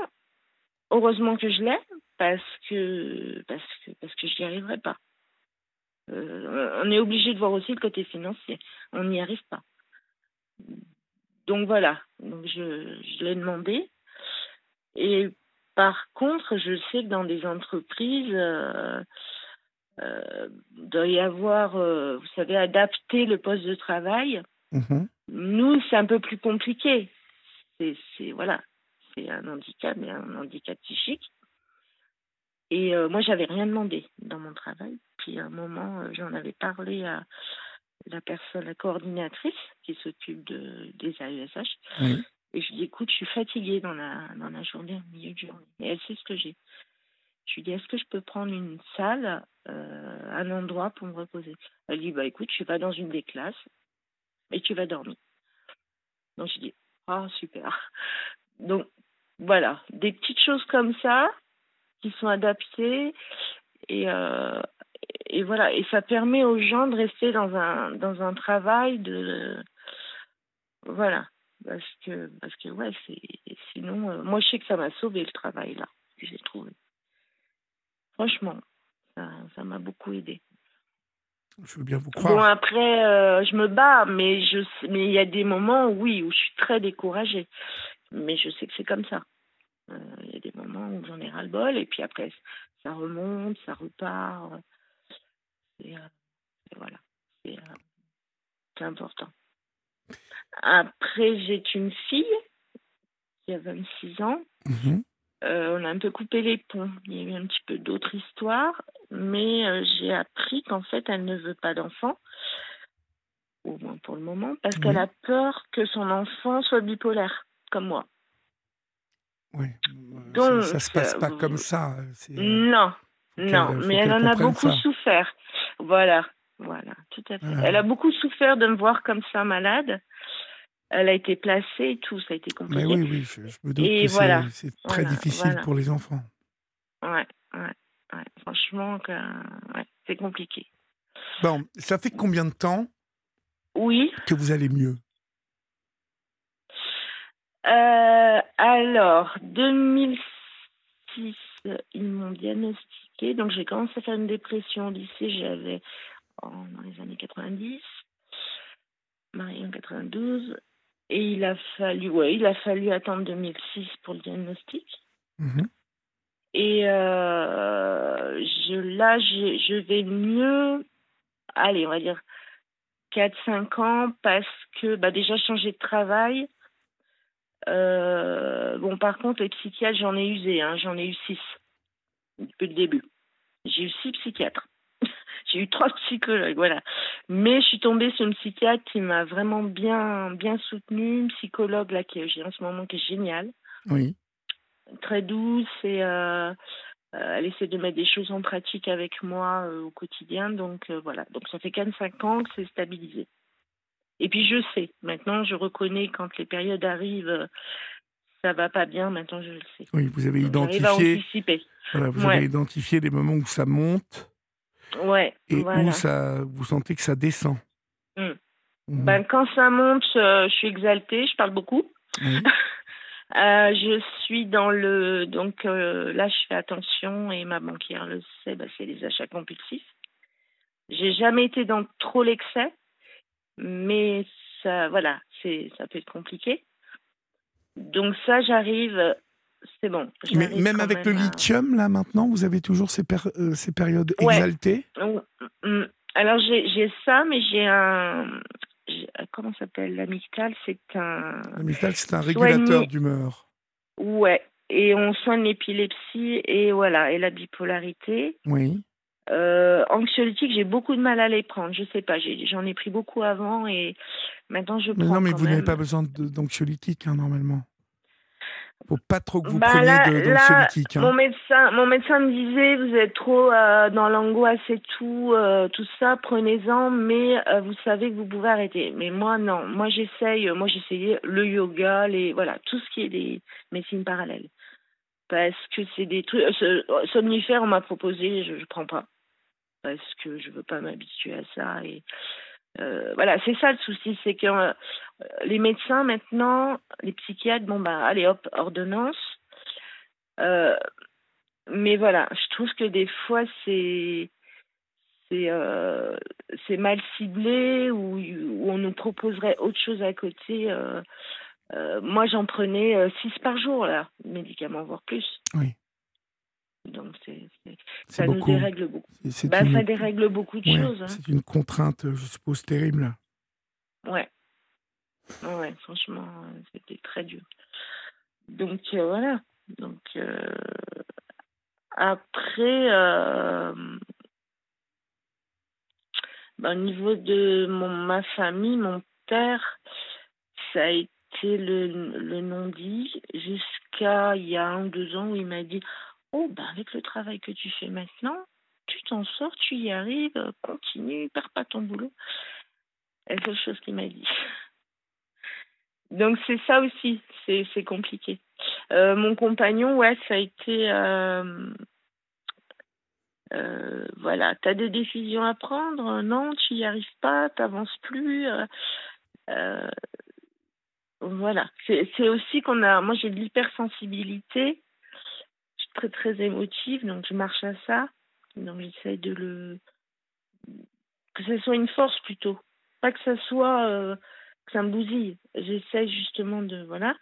S5: heureusement que je l'ai, parce que parce que parce que je n'y arriverai pas. Euh, on est obligé de voir aussi le côté financier. On n'y arrive pas. Donc voilà. Donc je, je l'ai demandé. Et par contre, je sais que dans des entreprises, euh, euh, doit y avoir, euh, vous savez, adapter le poste de travail.
S2: Mhm.
S5: Nous, c'est un peu plus compliqué. C'est, voilà, c'est un handicap, mais un handicap psychique. Et euh, moi, j'avais rien demandé dans mon travail. Puis à un moment, j'en avais parlé à la personne, la coordinatrice qui s'occupe de, des AESH. Et je lui dis, écoute, je suis fatiguée dans la, dans la journée, au milieu de journée. Et elle sait ce que j'ai. Je lui dis, est-ce que je peux prendre une salle, euh, un endroit pour me reposer? Elle dit, bah écoute, tu vas dans une des classes et tu vas dormir. Donc je dis, ah super. Donc voilà, des petites choses comme ça qui sont adaptées et, euh, et voilà, et ça permet aux gens de rester dans un dans un travail de voilà, parce que parce que ouais, c'est sinon euh, moi je sais que ça m'a sauvé le travail là que j'ai trouvé. Franchement, ça m'a beaucoup aidé.
S2: Je veux bien vous croire.
S5: Bon après, euh, je me bats, mais je mais il y a des moments, oui, où je suis très découragée. Mais je sais que c'est comme ça. Euh, il y a des moments où j'en ai ras le bol, et puis après ça remonte, ça repart. Et, voilà, c'est important. Après, j'ai une fille qui a 26 ans.
S2: Mhm.
S5: Euh, on a un peu coupé les ponts. Il y a eu un petit peu d'autres histoires, mais euh, j'ai appris qu'en fait, elle ne veut pas d'enfant, au moins pour le moment, parce qu'elle a peur que son enfant soit bipolaire, comme moi.
S2: Oui, Donc, ça, ne se passe pas comme ça.
S5: Non, non, mais elle en a beaucoup souffert. Voilà, voilà, tout à fait. Elle a beaucoup souffert de me voir comme ça malade elle a été placée et tout, ça a été compliqué.
S2: Mais oui, oui, je, me doute que voilà, c'est très difficile pour les enfants.
S5: Ouais, ouais, ouais. franchement, ouais, c'est compliqué.
S2: Bon, ça fait combien de temps
S5: Oui.
S2: Que vous allez mieux?
S5: Euh, Alors, 2006, ils m'ont diagnostiqué. Donc, j'ai commencé à faire une dépression au lycée. J'avais dans les années 90 mariée en 92 et il a fallu, ouais, il a fallu attendre 2006 pour le diagnostic.
S2: Mhm.
S5: Et euh, je, là, je, je, vais mieux, allez, on va dire 4-5 ans, parce que bah, déjà changer de travail. Euh, bon, par contre, les psychiatres, j'en ai usé, hein, j'en ai eu 6 depuis le début. J'ai eu 6 psychiatres. J'ai eu trois psychologues, voilà. Mais je suis tombée sur une psychiatre qui m'a vraiment bien, bien soutenue, une psychologue là qui j'ai en ce moment qui est géniale.
S2: Oui.
S5: Très douce et euh, euh, elle essaie de mettre des choses en pratique avec moi euh, au quotidien. Donc voilà. Donc ça fait 45 ans que c'est stabilisé. Et puis je sais, maintenant je reconnais quand les périodes arrivent, ça va pas bien, maintenant je le sais.
S2: Oui, vous avez identifié. Voilà, vous avez identifié les moments où ça monte
S5: Ouais.
S2: Et où ça, vous sentez que ça descend
S5: mmh. Mmh. Ben, Quand ça monte, euh, je suis exaltée, je parle beaucoup. Euh, je suis dans le. Donc euh, là, je fais attention et ma banquière le sait, ben, c'est les achats compulsifs. J'ai jamais été dans trop l'excès, mais ça, voilà, ça peut être compliqué. Donc ça, j'arrive c'est bon.
S2: Mais même avec le lithium, là, maintenant, vous avez toujours ces, euh, ces périodes exaltées?
S5: Mm. Alors, j'ai ça, mais j'ai un. Euh, comment s'appelle? L'amygdale, c'est un.
S2: L'amygdale, c'est un régulateur d'humeur.
S5: Ouais. Et on soigne l'épilepsie et voilà, et la bipolarité.
S2: Oui.
S5: Euh, anxiolytique, j'ai beaucoup de mal à les prendre. Je sais pas, j'en ai, pris beaucoup avant et maintenant je prends.
S2: non, mais vous n'avez pas besoin d'anxiolytique, hein, normalement faut pas trop que vous bah preniez. Hein.
S5: Mon médecin, mon médecin me disait, vous êtes trop euh, dans l'angoisse et tout, euh, tout ça, prenez-en, mais euh, vous savez que vous pouvez arrêter. Mais moi, non. Moi, j'essaye, moi, j'essayais le yoga, les, voilà, tout ce qui est des médecines parallèles. Parce que c'est des trucs, somnifères, on m'a proposé, je, je prends pas. Parce que je veux pas m'habituer à ça et euh, voilà, c'est ça le souci, c'est que euh, les médecins maintenant, les psychiatres, bon bah allez hop, ordonnance. Euh, mais voilà, je trouve que des fois c'est c'est mal ciblé ou, on nous proposerait autre chose à côté. moi, j'en prenais six par jour là, médicaments voire plus.
S2: Oui.
S5: Donc ça nous dérègle beaucoup. Bah, ça dérègle beaucoup de choses. Hein.
S2: C'est une contrainte, je suppose, terrible.
S5: Ouais. Ouais, franchement, c'était très dur. Donc euh, voilà. Donc euh, après, euh, bah, au niveau de mon, ma famille, mon père, ça a été le, le non-dit jusqu'à il y a un ou deux ans où il m'a dit Oh, ben avec le travail que tu fais maintenant, tu t'en sors, tu y arrives, continue, perds pas ton boulot. C'est la seule chose qu'il m'a dit. Donc c'est ça aussi, c'est compliqué. Euh, mon compagnon, ouais, ça a été, euh, Euh, voilà, tu as des décisions à prendre, non, tu n'y arrives pas, tu n'avances plus. Euh, voilà, c'est aussi qu'on a. Moi, j'ai de l'hypersensibilité. Très, très émotive, donc je marche à ça. Donc, j'essaie de le. que ce soit une force plutôt. Pas que ça soit. Euh, que ça me bousille. J'essaie justement de. Voilà.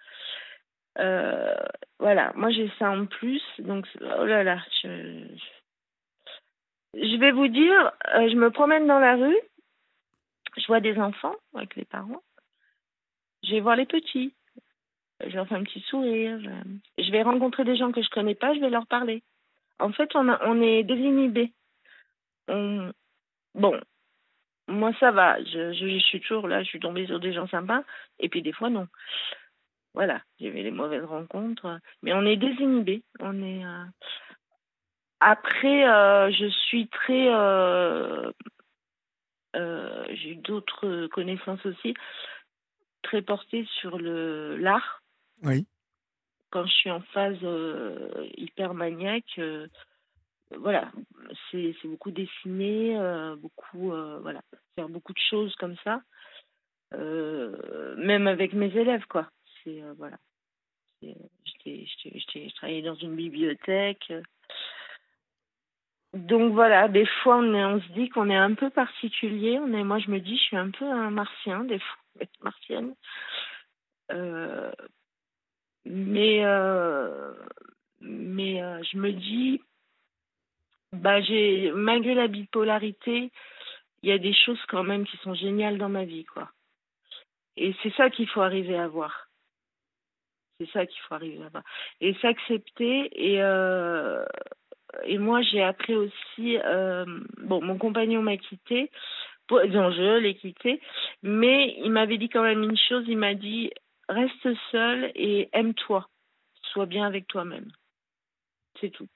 S5: Euh, voilà, moi j'ai ça en plus. Donc, oh là là, je, je vais vous dire, euh, je me promène dans la rue, je vois des enfants avec les parents, je vais voir les petits, je leur fais un petit sourire, je, vais rencontrer des gens que je connais pas, je vais leur parler. En fait, on, est désinhibé. On... Bon, moi ça va, je, suis toujours là, je suis tombée sur des gens sympas, et puis des fois non. Voilà, j'ai vu les mauvaises rencontres, mais on est désinhibé, on est. Euh, après, euh, je suis très. Euh, j'ai eu d'autres connaissances aussi, très portées sur le l'art.
S2: Oui.
S5: Quand je suis en phase hyper maniaque, voilà, c'est beaucoup dessiner, beaucoup, voilà, faire beaucoup de choses comme ça, même avec mes élèves, quoi. C'est voilà. Je travaillais dans une bibliothèque. Donc voilà, des fois on, on se dit qu'on est un peu particulier. On est, moi je me dis, je suis un peu un martien, des fois, martienne. Euh, mais euh, mais euh, je me dis, bah j'ai malgré la bipolarité, il y a des choses quand même qui sont géniales dans ma vie, quoi. Et c'est ça qu'il faut arriver à voir. C'est ça qu'il faut arriver à voir. Et s'accepter et et moi, j'ai appris aussi. Euh, bon, mon compagnon m'a quitté. Non, je l'ai quitté. Mais il m'avait dit quand même une chose il m'a dit reste seul et aime-toi. Sois bien avec toi-même. C'est tout.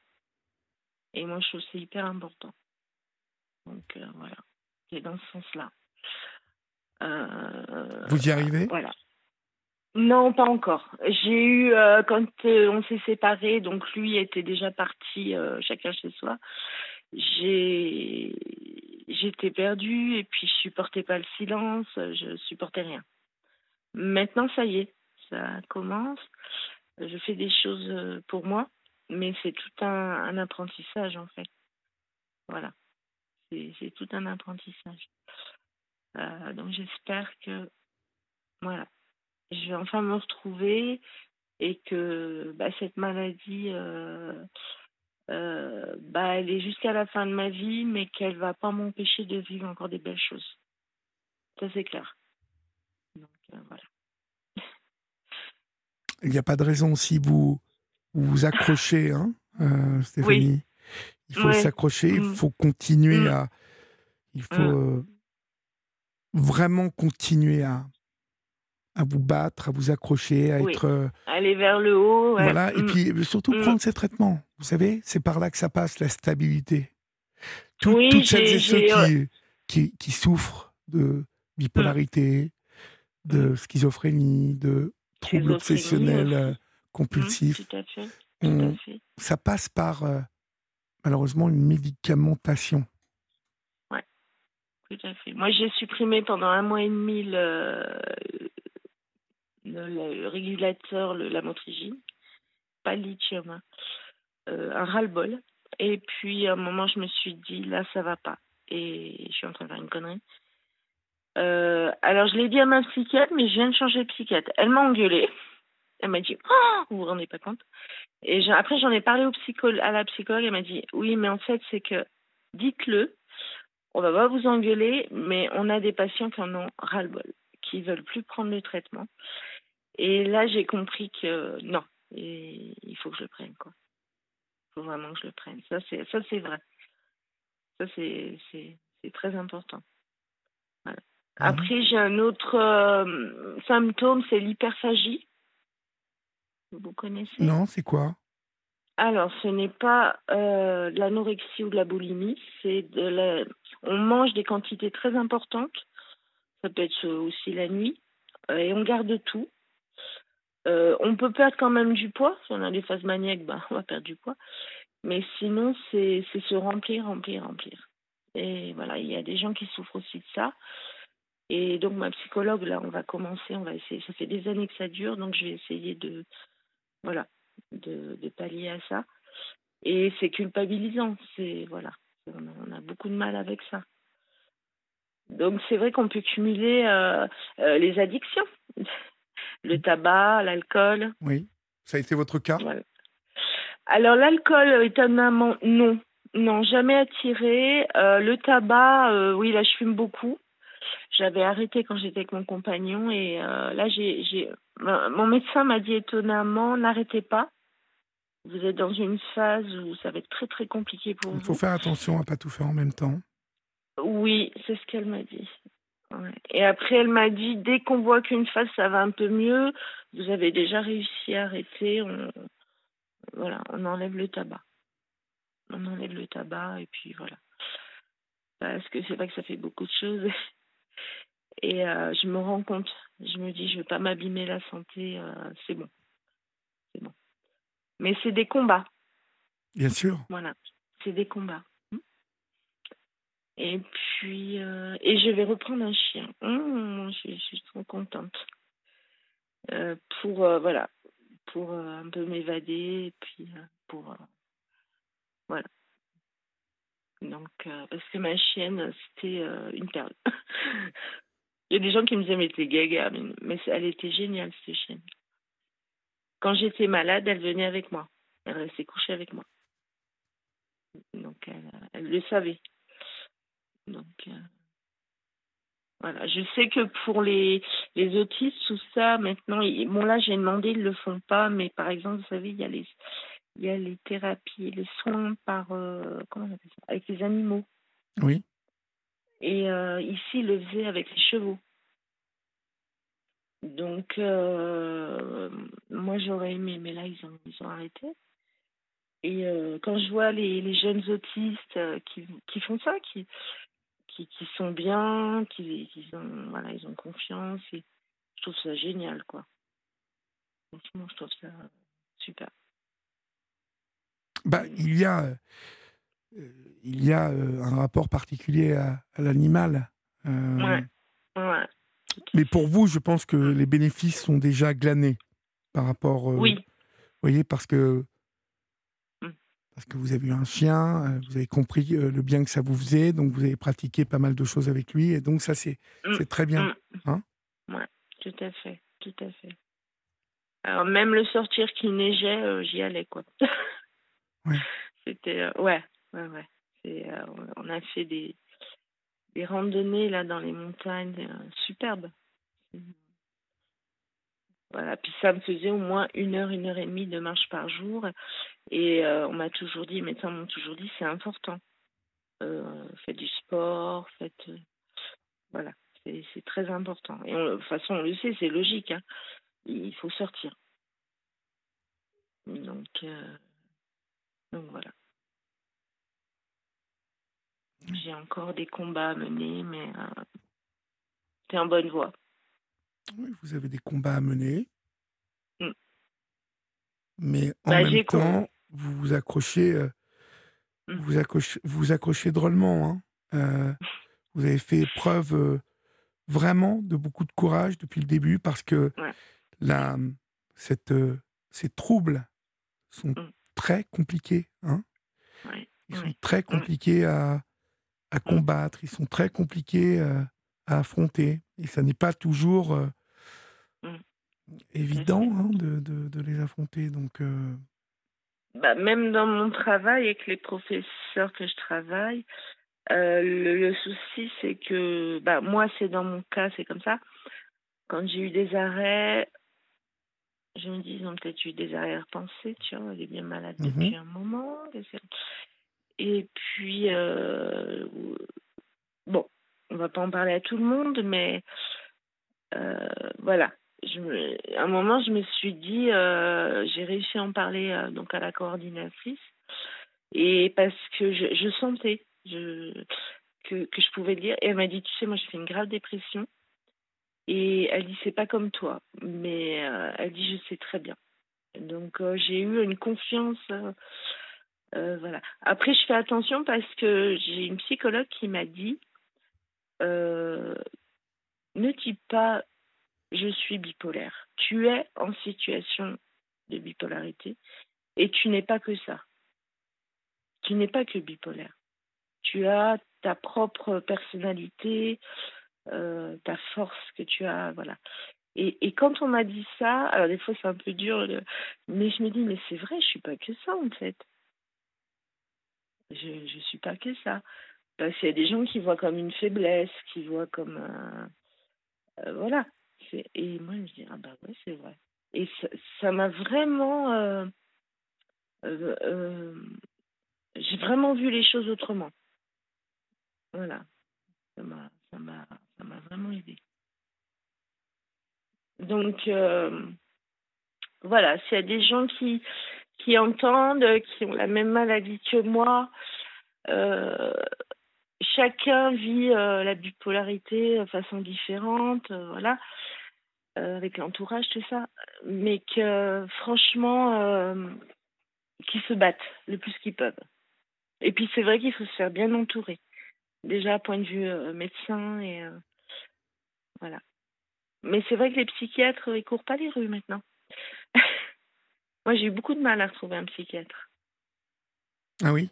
S5: Et moi, je trouve que c'est hyper important. Donc, euh, voilà. C'est dans ce sens-là.
S2: Euh, Vous y arrivez?
S5: Voilà. Non, pas encore. J'ai eu, euh, quand on s'est séparés, donc lui était déjà parti, chacun chez soi, j'ai, j'étais perdue et puis je supportais pas le silence, je supportais rien. Maintenant, ça y est, ça commence. Je fais des choses pour moi, mais c'est tout un, apprentissage en fait. Voilà, c'est, tout un apprentissage. donc j'espère que, voilà, je vais enfin me retrouver et que bah, cette maladie, euh, euh, bah, elle est jusqu'à la fin de ma vie, mais qu'elle va pas m'empêcher de vivre encore des belles choses. Ça, c'est clair. Euh, voilà.
S2: Il n'y a pas de raison si vous vous, accrochez, hein, Stéphanie. Il faut s'accrocher, il mm. faut continuer mm. à. Il faut mm. vraiment continuer à, à vous battre, à vous accrocher, à être. Euh,
S5: Aller vers le haut.
S2: Voilà, et puis euh, surtout prendre ces traitements. Vous savez, c'est par là que ça passe, la stabilité. toutes celles et ceux qui, qui, souffrent de bipolarité, de schizophrénie, de troubles obsessionnels euh, compulsifs, ça passe par malheureusement une médicamentation.
S5: Ouais, tout à fait. Moi, j'ai supprimé pendant un mois et demi le, le, régulateur, le, la motrigine, pas le lithium, hein. euh, un ras-le-bol. Et puis à un moment, je me suis dit, là, ça va pas. Et je suis en train de faire une connerie. Euh, alors, je l'ai dit à ma psychiatre, mais je viens de changer de psychiatre. Elle m'a engueulée. Elle m'a dit, oh, vous vous rendez pas compte? Et après, j'en ai parlé au à la psychologue. Elle m'a dit, oui, mais en fait, c'est que, dites-le, on va pas vous engueuler, mais on a des patients qui en ont ras-le-bol, qui veulent plus prendre le traitement. Et là, j'ai compris que non, il faut que je le prenne, quoi. Il faut vraiment que je le prenne. Ça, c'est, ça, c'est vrai. Ça, c'est, c'est, c'est très important. Voilà. Mmh. Après, j'ai un autre euh, symptôme, c'est l'hyperphagie. Vous connaissez?
S2: Non, c'est quoi?
S5: Alors, ce n'est pas euh, de l'anorexie ou de la boulimie, c'est de la... On mange des quantités très importantes. Ça peut être aussi la nuit. Euh, et on garde tout. Euh, on peut perdre quand même du poids. Si on a des phases maniaques, ben, on va perdre du poids. Mais sinon, c'est se remplir, remplir, remplir. Et voilà, il y a des gens qui souffrent aussi de ça. Et donc, ma psychologue, là, on va commencer, on va essayer. Ça fait des années que ça dure, donc je vais essayer de, voilà, de, de pallier à ça. Et c'est culpabilisant. C'est, voilà, on a, beaucoup de mal avec ça. Donc, c'est vrai qu'on peut cumuler euh, euh, les addictions. Le tabac, l'alcool.
S2: Oui. Ça a été votre cas?
S5: Alors, l'alcool, étonnamment, non. Non, jamais attiré. Euh, le tabac, oui, là, je fume beaucoup. J'avais arrêté quand j'étais avec mon compagnon et euh, là, j'ai, mon médecin m'a dit étonnamment, n'arrêtez pas. Vous êtes dans une phase où ça va être très très compliqué pour vous.
S2: Il faut faire attention à pas tout faire en même temps.
S5: Oui, c'est ce qu'elle m'a dit. Et après, elle m'a dit, dès qu'on voit qu'une phase, ça va un peu mieux, vous avez déjà réussi à arrêter, on, voilà, on enlève le tabac. On enlève le tabac et puis voilà. Parce que c'est vrai que ça fait beaucoup de choses. Et euh, je me rends compte, je me dis, je ne veux pas m'abîmer la santé, euh, c'est bon. C'est bon. Mais c'est des combats.
S2: Bien sûr.
S5: Voilà, c'est des combats. Et puis, euh, et je vais reprendre un chien. Mmh, je, suis trop contente. Pour, voilà, pour un peu m'évader, et puis pour, voilà. Donc, parce que ma chienne, c'était une perle. Il y a des gens qui me disaient, mais t'es gaga, mais, elle était géniale, cette chienne. Quand j'étais malade, elle venait avec moi. Elle restait couchée avec moi. Donc, elle le savait. Donc, euh, voilà. Je sais que pour les, les autistes, tout ça, maintenant, bon, là, j'ai demandé, ils ne le font pas, mais par exemple, vous savez, il y a les, il y a les thérapies, les soins par, euh, comment on appelle ça, avec les animaux.
S2: Oui.
S5: Et euh, ici, ils le faisaient avec les chevaux. Donc, moi, j'aurais aimé, mais là, ils ont, ils ont arrêté. Et quand je vois les, les jeunes autistes qui, qui font ça, qui, qui, qui sont bien, qui, qui ont, voilà, ils ont confiance. Et je trouve ça génial, quoi. Franchement, je trouve ça super.
S2: Bah, il y a, euh, il y a euh, un rapport particulier à, à l'animal.
S5: Euh, ouais. ouais.
S2: Mais pour vous, je pense que les bénéfices sont déjà glanés par rapport.
S5: oui.
S2: Vous voyez, parce que parce que vous avez eu un chien, euh, vous avez compris euh, le bien que ça vous faisait, donc vous avez pratiqué pas mal de choses avec lui, et donc ça, c'est mmh. très bien. Mmh. Hein
S5: oui, tout à fait, tout à fait. Alors même le sortir qui neigeait, euh, j'y allais, quoi.
S2: ouais.
S5: C'était, ouais, ouais, ouais. on a fait des, des randonnées là dans les montagnes superbes. Voilà, puis ça me faisait au moins une heure, une heure et demie de marche par jour. Et euh, on m'a toujours dit, les médecins m'ont toujours dit, c'est important. Euh, faites du sport, faites. Euh, voilà, c'est très important. Et de toute façon, on le sait, c'est logique. Hein. Il faut sortir. Donc voilà. J'ai encore des combats à mener, mais c'est en bonne voie.
S2: Oui, vous avez des combats à mener. Mmh. Mais en bah, même temps, vous vous accrochez, euh, mmh. vous, accrochez vous accrochez drôlement. Hein. Euh, vous avez fait preuve euh, vraiment de beaucoup de courage depuis le début parce que la, cette, ces troubles sont mmh. très compliqués. Hein. Ils sont très compliqués à, à combattre, ils sont très compliqués à affronter. Et ça n'est pas toujours euh, mmh. évident hein, de, de, de, les affronter. Donc, euh
S5: bah, même dans mon travail, avec les professeurs que je travaille, euh, le, souci, c'est que bah, moi, c'est dans mon cas, c'est comme ça. Quand j'ai eu des arrêts, je me dis, ils ont peut-être eu des arrière-pensées, tu vois, elle est bien malade mmh depuis un moment. Et puis, bon, on va pas en parler à tout le monde, mais euh, voilà. À un moment, je me suis dit, euh, j'ai réussi à en parler euh, donc à la coordinatrice, et parce que je, sentais que, que, je pouvais le dire. Et elle m'a dit, tu sais, moi, j'ai fait une grave dépression. Et elle dit c'est pas comme toi, mais elle dit je sais très bien. Donc j'ai eu une confiance. Voilà. Après je fais attention parce que j'ai une psychologue qui m'a dit ne dis pas je suis bipolaire. Tu es en situation de bipolarité et tu n'es pas que ça. Tu n'es pas que bipolaire. Tu as ta propre personnalité, euh, ta force que tu as, voilà. Et, et quand on m'a dit ça, alors des fois c'est un peu dur, mais je me dis, mais c'est vrai, je suis pas que ça en fait. Je ne suis pas que ça. Parce qu'il y a des gens qui voient comme une faiblesse, qui voient comme. Euh, voilà. Et moi, je me dis, ah bah ouais, c'est vrai. Et ça m'a vraiment. Euh, j'ai vraiment vu les choses autrement. Voilà. Ça m'a vraiment aidé. Donc euh, voilà, s'il y a des gens qui qui entendent, qui ont la même maladie que moi, euh, chacun vit euh, la bipolarité de façon différente, voilà, avec l'entourage, tout ça, mais que franchement, qui se battent le plus qu'ils peuvent. Et puis c'est vrai qu'il faut se faire bien entourer déjà point de vue euh, médecin et euh, voilà. Mais c'est vrai que les psychiatres, ils courent pas les rues maintenant. Moi, j'ai eu beaucoup de mal à retrouver un psychiatre.
S2: Ah oui?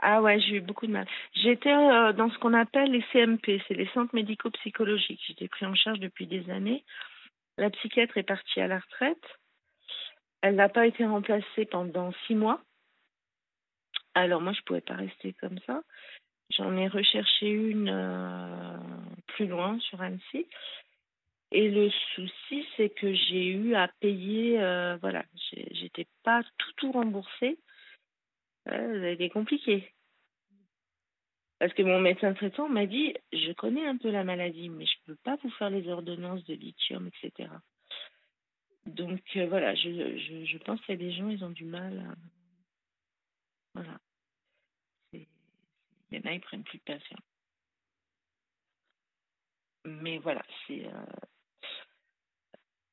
S5: Ah ouais, j'ai eu beaucoup de mal. J'étais euh, dans ce qu'on appelle les CMP, c'est les centres médico-psychologiques. J'étais pris en charge depuis des années. La psychiatre est partie à la retraite. Elle n'a pas été remplacée pendant six mois. Alors moi, je ne pouvais pas rester comme ça. J'en ai recherché une euh, plus loin sur Annecy. Et le souci, c'est que j'ai eu à payer, euh, voilà, j'étais pas tout tout remboursé. ça a été compliqué. Parce que mon médecin traitant m'a dit, je connais un peu la maladie, mais je ne peux pas vous faire les ordonnances de lithium, etc. Donc euh, voilà, je, je, pense qu'il y a des gens, ils ont du mal. À... Voilà. Il y en a, ils prennent plus de patients. Mais voilà, c'est. Euh,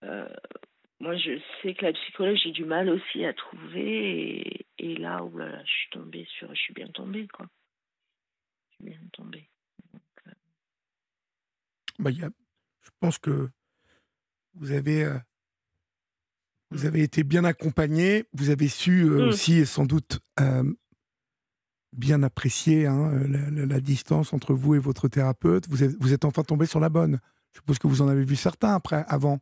S5: euh, moi, je sais que la psychologie, j'ai du mal aussi à trouver. Et, là, où je suis tombée sur. Je suis bien tombée, quoi. Je suis bien tombée. Euh,
S2: bah, y a, je pense que vous avez. vous mmh. avez été bien accompagné, vous avez su mmh. aussi sans doute bien apprécié hein, la, distance entre vous et votre thérapeute. Vous êtes, vous êtes enfin tombé sur la bonne. Je suppose que vous en avez vu certains après, avant.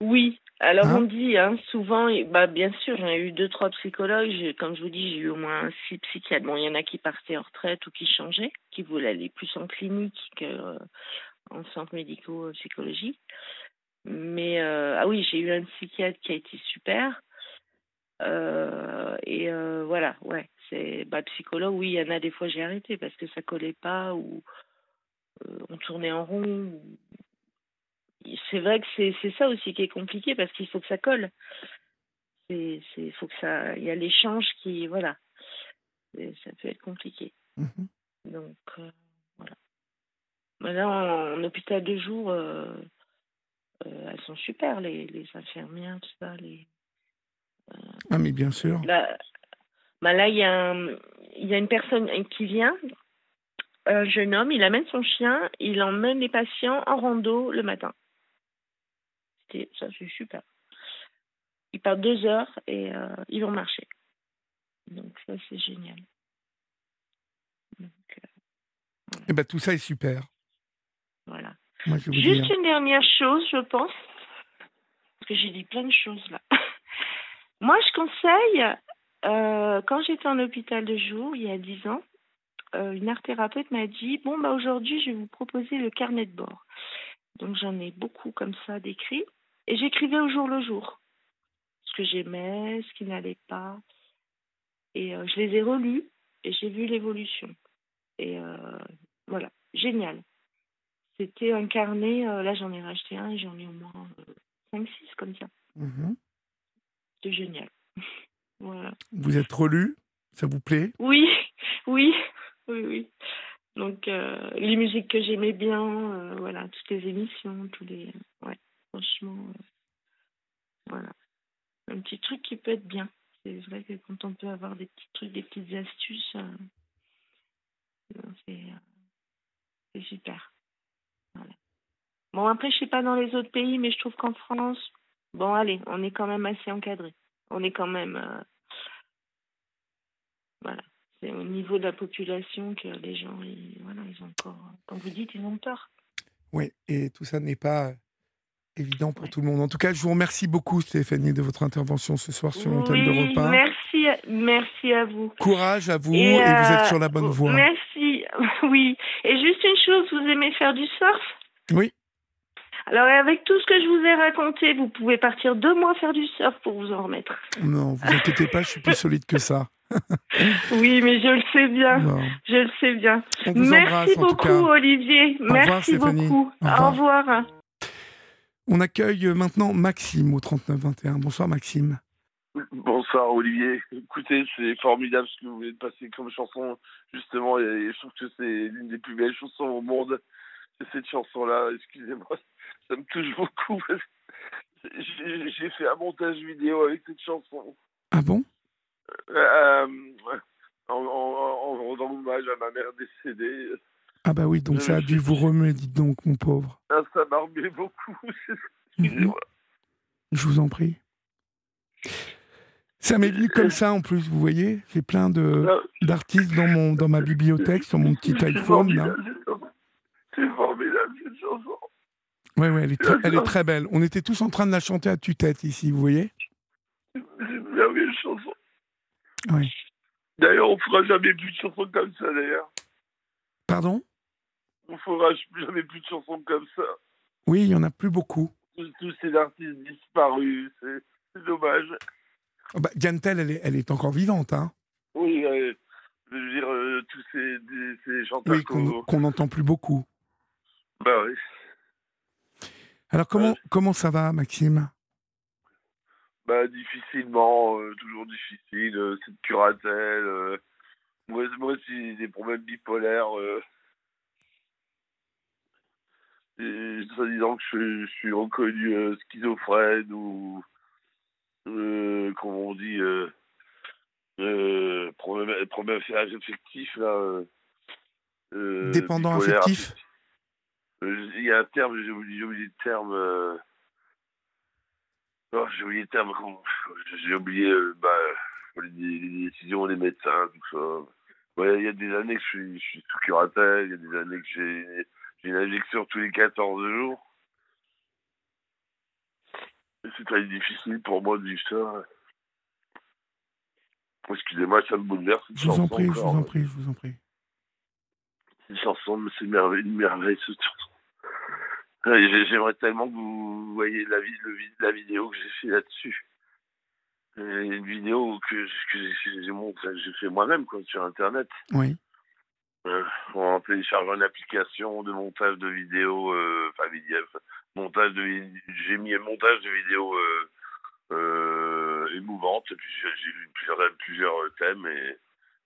S5: Oui, alors hein on dit hein, souvent, bah, bien sûr, j'en ai eu deux, trois psychologues. Comme je vous dis, j'ai eu au moins six psychiatres. Bon, il y en a qui partaient en retraite ou qui changeaient, qui voulaient aller plus en clinique qu'en euh, centre médico-psychologique. Mais euh, ah oui, j'ai eu un psychiatre qui a été super. Euh, et voilà, ouais c'est bah, psychologue, oui, il y en a des fois j'ai arrêté parce que ça collait pas ou euh, on tournait en rond. C'est vrai que c'est ça aussi qui est compliqué parce qu'il faut que ça colle. C'est faut que ça il y a l'échange qui voilà. Ça peut être compliqué. Mmh Donc euh, voilà. Maintenant en, hôpital de jour euh, elles sont super les, les infirmières tout ça les
S2: ah mais bien sûr.
S5: Bah là, il y, a il y a une personne qui vient, un jeune homme, il amène son chien, il emmène les patients en rando le matin. Ça, c'est super. Ils partent deux heures et euh, ils vont marcher. Donc, ça, c'est génial.
S2: et euh, eh ben, tout ça est super.
S5: Voilà. Juste une dernière chose, je pense, parce que j'ai dit plein de choses là. Moi, je conseille euh, quand j'étais en hôpital de jour, il y a 10 ans, euh, une art thérapeute m'a dit Bon, bah, aujourd'hui, je vais vous proposer le carnet de bord. Donc, j'en ai beaucoup comme ça d'écrits. Et j'écrivais au jour le jour ce que j'aimais, ce qui n'allait pas. Et euh, je les ai relus et j'ai vu l'évolution. Et voilà, génial. C'était un carnet, là j'en ai racheté un et j'en ai au moins 5-6 comme ça. Mmh C'était génial.
S2: Vous êtes relu? Ça vous plaît?
S5: Oui, oui, oui, oui. Donc, les musiques que j'aimais bien, voilà, toutes les émissions, tous les. Ouais, franchement, voilà. Un petit truc qui peut être bien. C'est vrai que quand on peut avoir des petits trucs, des petites astuces, c'est super. Bon, après, je sais pas dans les autres pays, mais je trouve qu'en France, bon, allez, on est quand même assez encadré. On est quand même. Euh, voilà. C'est au niveau de la population que les gens, ils, voilà, ils ont encore. Comme vous dites, ils ont tort.
S2: Oui, et tout ça n'est pas évident pour tout le monde. En tout cas, je vous remercie beaucoup, Stéphanie, de votre intervention ce soir sur l'antenne de repas.
S5: Merci, merci à vous.
S2: Courage à vous, et, vous êtes sur la bonne euh, voie.
S5: Merci, oui. Et juste une chose, vous aimez faire du surf?
S2: Oui.
S5: Alors, avec tout ce que je vous ai raconté, vous pouvez partir deux mois faire du surf pour vous en remettre.
S2: Non, vous inquiétez pas, je suis plus solide que ça.
S5: oui, mais je le sais bien. Je le sais bien. Merci beaucoup, Olivier. Merci beaucoup. Au revoir.
S2: On accueille maintenant Maxime au 3921. Bonsoir, Maxime.
S6: Bonsoir Olivier. Écoutez, c'est formidable ce que vous venez de passer comme chanson, justement, et je trouve que c'est l'une des plus belles chansons au monde. Cette chanson-là, excusez-moi, ça me touche beaucoup. J'ai fait un montage vidéo avec cette chanson.
S2: Ah bon?
S6: Euh, en, rendant hommage à ma mère décédée.
S2: Ah bah oui, donc ça a dû vous remuer, dites donc, mon pauvre.
S6: Ah, ça m'a remué beaucoup. Excusez-moi.
S2: Je vous en prie. Ça m'est venu comme ça en plus, vous voyez J'ai plein de d'artistes dans mon dans ma bibliothèque sur mon petit iPhone là.
S6: C'est formidable cette chanson.
S2: Oui, ouais, elle, est très, elle est très belle. On était tous en train de la chanter à tue-tête ici, vous voyez
S6: C'est une merveilleuse chanson.
S2: Oui.
S6: D'ailleurs, on ne fera jamais plus de chansons comme ça, d'ailleurs.
S2: Pardon?
S6: On fera jamais plus de chansons comme ça.
S2: Oui, il n'y en a plus beaucoup.
S6: Tous, ces artistes disparus, c'est dommage.
S2: Oh bah, Gantel, elle est, elle est encore vivante, hein
S6: Oui, euh, je veux dire, euh, tous ces, ces chanteurs
S2: oui, qu'on n'entend plus beaucoup.
S6: Bah oui.
S2: Alors comment, comment ça va, Maxime?
S6: Bah, difficilement, euh, toujours difficile, euh, cette curatelle. Moi, moi aussi, des problèmes bipolaires. Et disant que je, suis reconnu schizophrène ou, comment on dit, problème, problème affectif, là.
S2: Dépendant affectif
S6: Il y a un terme, j'ai oublié, oublié le terme. Oh, j'ai oublié le terme. J'ai oublié euh, bah, les, décisions des médecins, tout ça. il y a des années que je suis, je suis sous curatelle, il y a des années que j'ai une injection tous les 14 jours. C'est très difficile pour moi de vivre ça. Excusez-moi, ça me bouleverse.
S2: Je vous en prie, je vous en prie, je vous en prie.
S6: Une chanson, c'est une merveille, une merveille cette chanson. J'aimerais tellement que vous voyez la, la vidéo que j'ai fait là-dessus. Une vidéo que, j'ai fait moi-même sur Internet.
S2: Oui.
S6: Euh, en téléchargeant une application de montage de vidéos, euh, enfin montage de j'ai mis un montage de vidéos euh, euh, émouvantes, puis j'ai vu plusieurs, plusieurs thèmes et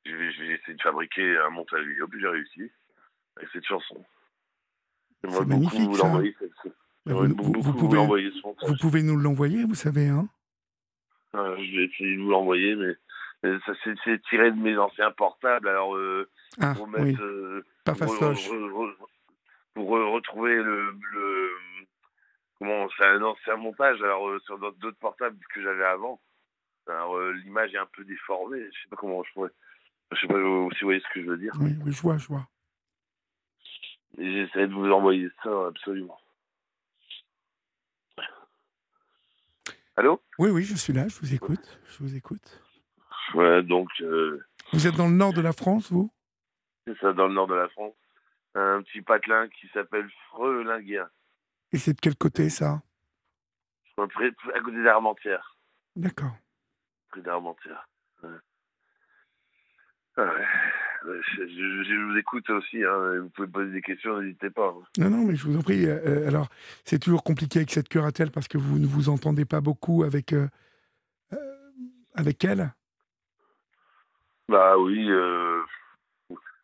S6: j'ai essayé de fabriquer un montage vidéo, puis j'ai réussi avec cette chanson.
S2: C'est magnifique, vous ça. Vous, pouvez, vous pouvez nous l'envoyer, vous savez, hein?
S6: Ah, Je vais essayer de vous l'envoyer, mais, ça c'est tiré de mes anciens portables. Alors, euh,
S2: ah, pour mettre, oui. euh, pas fastoche.
S6: Pour, retrouver le, le comment c'est un ancien montage. Alors euh, sur d'autres portables que j'avais avant. Alors l'image est un peu déformée. Je sais pas comment je pourrais. Je sais pas si vous voyez ce que je veux dire.
S2: Oui, oui, je vois, je vois.
S6: J'essaie de vous envoyer ça, absolument. Allô?
S2: Oui, oui, je suis là, je vous écoute. Je vous écoute.
S6: Ouais, donc. Euh,
S2: vous êtes dans le nord de la France, vous?
S6: C'est ça, dans le nord de la France. Un petit patelin qui s'appelle Frelinguien.
S2: Et c'est de quel côté, ça?
S6: À côté d'Armentières.
S2: D'accord.
S6: Près d'Armentières. Ah ouais. Je, vous écoute aussi, hein, vous pouvez poser des questions, n'hésitez pas. Hein.
S2: Non, non, mais je vous en prie. Euh, euh, alors, c'est toujours compliqué avec cette curatelle parce que vous ne vous entendez pas beaucoup avec, euh, avec elle
S6: Bah oui,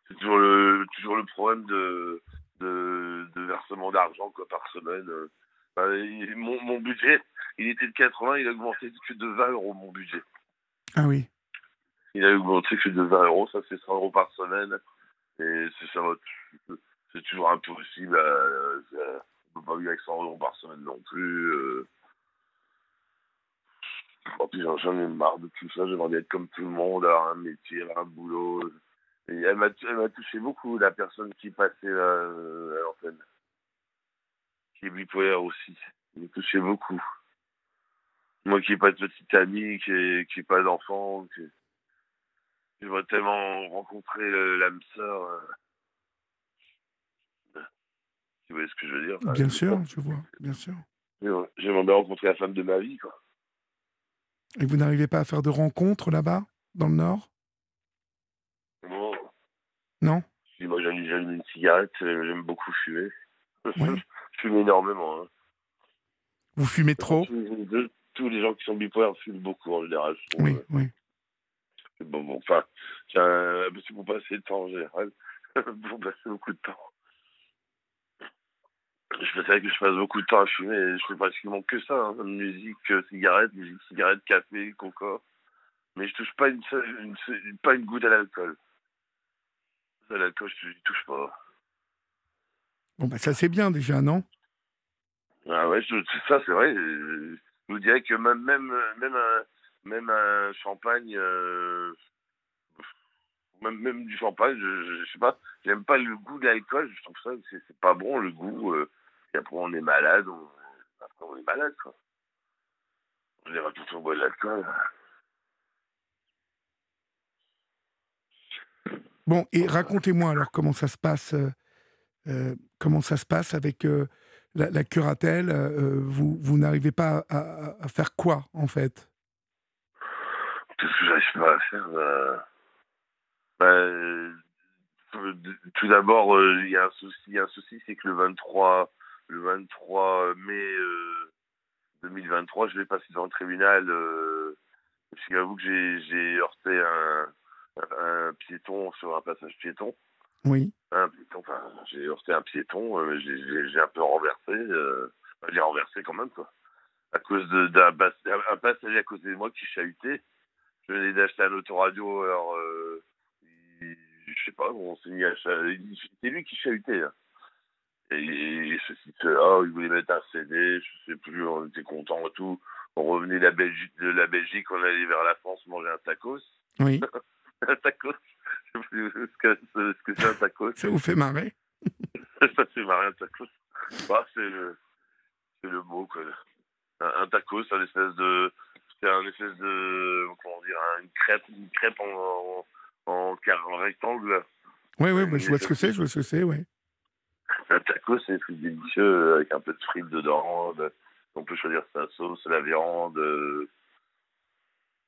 S6: c'est toujours le, toujours le problème de, de, de versement d'argent quoi, par semaine. Bah, il- mon, mon budget, il était de 80, il a augmenté que de 20 euros mon budget.
S2: Ah oui.
S6: Il a augmenté que de 20 euros, ça fait 100 euros par semaine. Et c'est ça, va- c'est toujours impossible. euh, on peut pas vivre avec 100 euros par semaine non plus. euh. En plus, j'en ai marre de tout ça. J'aimerais être comme tout le monde, avoir un métier, avoir un boulot. Et elle m'a elle touché beaucoup, la personne qui passait euh, à l'antenne. Qui est bipolaire aussi. Il m'a touché beaucoup. Moi qui n'ai pas de petite amie, qui n'ai qui pas d'enfant, qui... j'aimerais tellement rencontrer euh, l'âme sœur. euh. Tu vois ce que je veux dire?
S2: Bien sûr, je vois, bien sûr.
S6: J'aimerais bien rencontrer la femme de ma vie, quoi.
S2: Et vous n'arrivez pas à faire de rencontres là-bas, dans le Nord?
S6: Bon,
S2: Non?
S6: Si moi j'allume une cigarette, euh, j'aime beaucoup fumer.
S2: Oui.
S6: je fume énormément. Hein.
S2: Vous fumez trop?
S6: Tous- Tous les gens qui sont bipolaires fument beaucoup en général. trouve.
S2: Oui, oui.
S6: Bon, bon, enfin, c'est pour passer le temps en général. pour passer beaucoup de temps. Je vrai que je passe beaucoup de temps à fumer et je fais pratiquement que ça. hein. Musique, euh, cigarette, musique, cigarette, café, coca. Mais je touche pas une, seule, une, seule- pas une goutte à l'alcool. À l'alcool, je n'y touche pas.
S2: Bon, bah, ça c'est bien déjà, non?
S6: Ah ouais, je- ça c'est vrai. Je vous dirais que même même même un, même un champagne, euh, même même du champagne, je, je, sais pas, j'aime pas le goût de l'alcool. Je trouve ça c'est pas bon le goût. euh, et après on est malade, on, après on est malade quoi. On tout on boit de l'alcool.
S2: Bon, et racontez-moi alors comment ça se passe, euh, euh, comment ça se passe avec euh, la, la curatelle. euh, vous vous n'arrivez pas à, à- à faire quoi en fait?
S6: Qu'est-ce que j'arrive pas à faire bah, euh, tout- d'abord, il y a un souci, il y a un souci, c'est que le 23, le 23 mai euh, 2023, je vais passer devant le tribunal. Euh, parce qu'il avoue que j'ai j'ai heurté un, piéton sur un passage piéton.
S2: Oui.
S6: Un piéton, enfin, j'ai heurté un piéton, euh, j'ai- un peu renversé. Euh, j'ai renversé quand même, quoi. À cause de- d'un un passager à côté de moi qui chahutait. Je venais d'acheter un autoradio, alors, euh, il- je sais pas, on s'est mis à cha- il- C'était lui qui chahutait. hein. Et, et ceci, cela, il voulait mettre un CD, je sais plus, on était contents et tout. On revenait de la Belgique, de la Belgique on allait vers la France manger un tacos.
S2: Oui.
S6: un tacos Je sais plus ce que ce que c'est un tacos.
S2: Ça vous fait marrer
S6: ça fait marrer un tacos. Bah, c'est le, le mot, quoi. Un, un tacos, c'est un espèce de, c'est un espèce de, comment dire, une crêpe, une crêpe en, en, en, rectangle.
S2: Oui, oui, bah, je vois ce que c'est, je vois ce que c'est, oui.
S6: Un tacos, c'est des trucs délicieux euh, avec un peu de frites dedans. de- on peut choisir sa sauce, la viande. euh.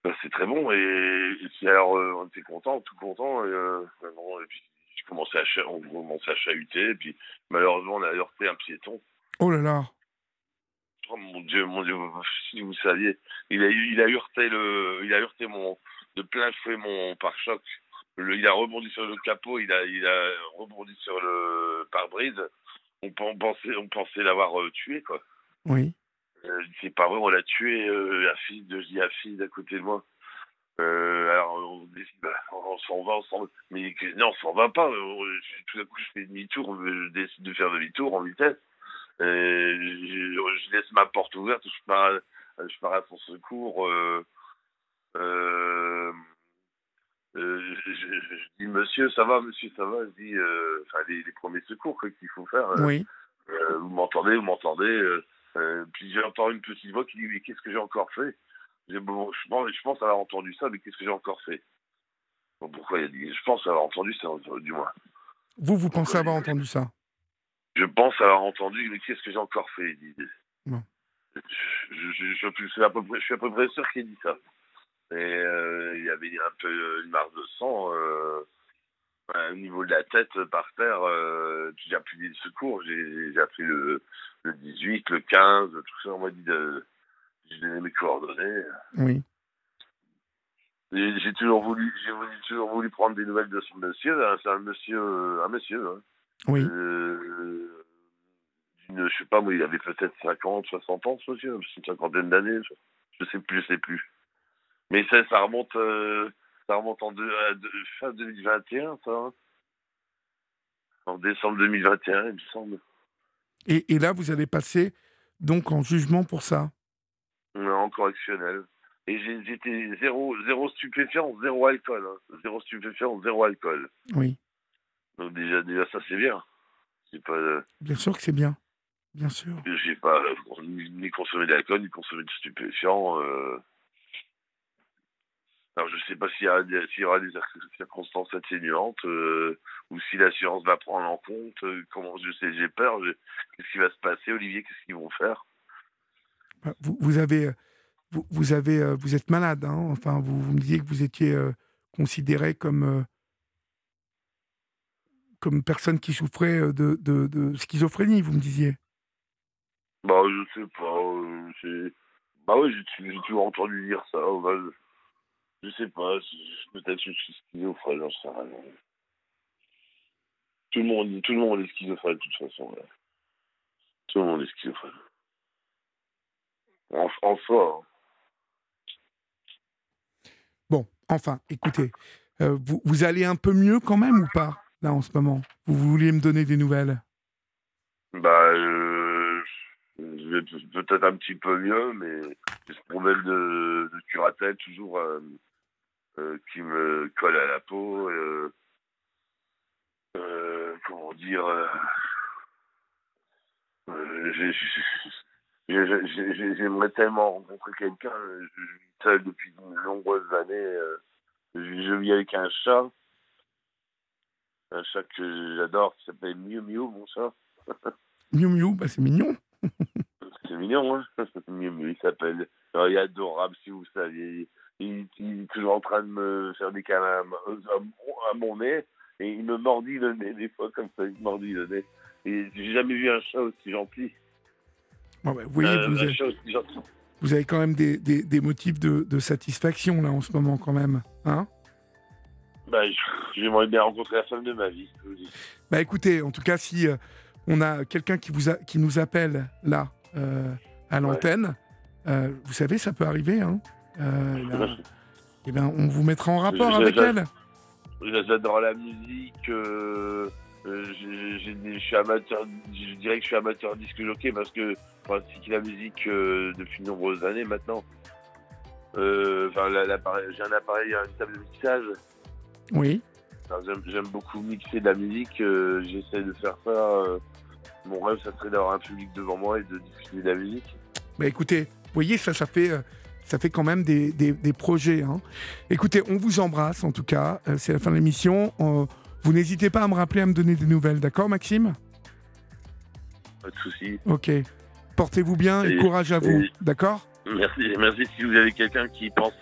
S6: Bah, c'est très bon. Et, et puis alors, euh, on était contents, tout contents. Et, euh, bon, et puis, je commençais à on commençait à chahuter. Et puis, malheureusement, on a heurté un piéton.
S2: Oh là là.
S6: Oh mon dieu, mon dieu, si vous saviez, il a, il a heurté le, il a heurté mon, de plein fouet mon pare-choc. Le- il a rebondi sur le capot, il a, il a rebondi sur le pare-brise. On, pen- pensait, on pensait l'avoir euh, tué, quoi.
S2: Oui.
S6: Euh, c'est pas vrai, on l'a tué, euh, la fille de, la fille d'à côté de moi. Euh, alors, on décide, bah, on s'en va, on s'en va. Mais non, on s'en va pas. Euh, je- tout à coup, je fais demi-tour, je décide de faire demi-tour en vitesse. Je, je laisse ma porte ouverte, je pars, à- je pars à son secours. Euh, je, je- je dis, monsieur, ça va, monsieur, ça va. Je dis, euh, enfin, les, les premiers secours qu'il faut faire. euh,
S2: Oui.
S6: euh, vous m'entendez, vous m'entendez. euh, euh, puis j'entends une petite voix qui dit, mais qu'est-ce que j'ai encore fait? Bon, je pense, je pense avoir entendu ça, mais qu'est-ce que j'ai encore fait? Bon, Pourquoi il a dit Je pense avoir entendu ça, du moins.
S2: Vous, vous pensez avoir entendu ça?
S6: Je pense avoir entendu, mais qu'est-ce que j'ai encore fait? Je, suis à peu près, je suis à peu près sûr qu'il dit ça. Et euh, il y avait un peu une marque de sang euh, au niveau de la tête par terre. Euh, j'ai appelé le secours, j'ai appelé le, le 18, le 15, tout ça. On m'a dit de. J'ai donné mes coordonnées.
S2: Oui.
S6: J'ai toujours voulu, j'ai toujours voulu prendre des nouvelles de ce monsieur. Hein. C'est un monsieur, un monsieur. Hein.
S2: Oui.
S6: Euh, je sais pas, moi, il avait peut-être 50, 60 ans, ce monsieur, une cinquantaine d'années. Je sais plus, je sais plus. Mais ça, ça remonte, euh, ça remonte en fin 2021, ça. Hein. en décembre 2021, il me semble.
S2: Et, et, là, vous allez passer donc en jugement pour ça?
S6: En correctionnel. Et j'étais zéro, zéro stupéfiant, zéro alcool. Hein. Zéro stupéfiant, zéro alcool.
S2: Oui.
S6: Donc déjà, déjà ça, c'est bien. Pas, euh,
S2: Bien sûr que c'est bien. Bien sûr.
S6: J'ai pas euh, ni consommé d'alcool, ni consommé de stupéfiants. Euh... Alors, je sais pas s'il y, y, aura des circonstances atténuantes euh, ou si l'assurance va prendre en compte. Euh, comment je sais, j'ai peur. Qu'est-ce qui va se passer, Olivier Qu'est-ce qu'ils vont faire?
S2: Bah, vous, vous, avez, vous, vous, avez, euh, vous êtes malade. Hein enfin, vous, vous, me disiez que vous étiez considéré comme comme personne qui souffrait de, de, de, schizophrénie. Vous me disiez.
S6: Bah, je sais pas. Bah oui, j'ai toujours entendu dire ça. Bah, je sais pas, peut-être je suis schizophrène, j'en sais rien. Tout le monde, tout le monde est schizophrène de toute façon. Tout le monde est schizophrène. En, soi. Hein.
S2: Bon, enfin, écoutez, euh, vous, vous allez un peu mieux quand même ou pas, là, en ce moment? Vous vouliez me donner des nouvelles?
S6: Bah, euh, je vais peut-être un petit peu mieux, mais j'ai ce problème de, de curatelle toujours... Euh, qui me colle à la peau. Euh, euh, comment dire J'aimerais tellement rencontrer quelqu'un. Je vis seul depuis de nombreuses années. Je, vis avec un chat. Un chat que j'adore qui s'appelle Miu Miu, mon chat.
S2: Miu Miu, bah c'est mignon.
S6: c'est mignon, hein Miu Miu, il s'appelle. il est adorable, si vous saviez il, est toujours en train de me faire des câlins à, mon nez et il me mordit le nez des fois comme ça, il me mordit le nez. Et j'ai jamais vu un chat aussi gentil.
S2: Bon, bah, voyez, euh, vous, avez, vous, avez, quand même des, des, des motifs de, de, satisfaction là en ce moment quand même, hein?
S6: Bah, J'aimerais bien rencontrer la femme de ma vie.
S2: Bah écoutez, en tout cas, si euh, on a quelqu'un qui, vous a, qui nous appelle là euh, à l'antenne, vous savez, ça peut arriver, hein? Euh, eh ben, on vous mettra en rapport avec elle.
S6: J'adore la musique. Euh, euh, je suis amateur, je dirais que je suis amateur disque jockey parce que je pratique la musique depuis de nombreuses années maintenant. Enfin, j'ai un appareil, une table de mixage.
S2: Oui.
S6: J'aime beaucoup mixer de la musique. J'essaie de faire ça. mon rêve, ça serait d'avoir un public devant moi et de diffuser de la musique.
S2: Bah écoutez, vous voyez, ça, ça fait ça fait quand même des, des, projets. Hein. Écoutez, on vous embrasse en tout cas. Euh, c'est la fin de l'émission. vous n'hésitez pas à me rappeler, à me donner des nouvelles. D'accord, Maxime?
S6: Pas de souci.
S2: Ok. Portez-vous bien et, courage à vous. D'accord?
S6: Merci. Merci. Si vous avez quelqu'un qui pense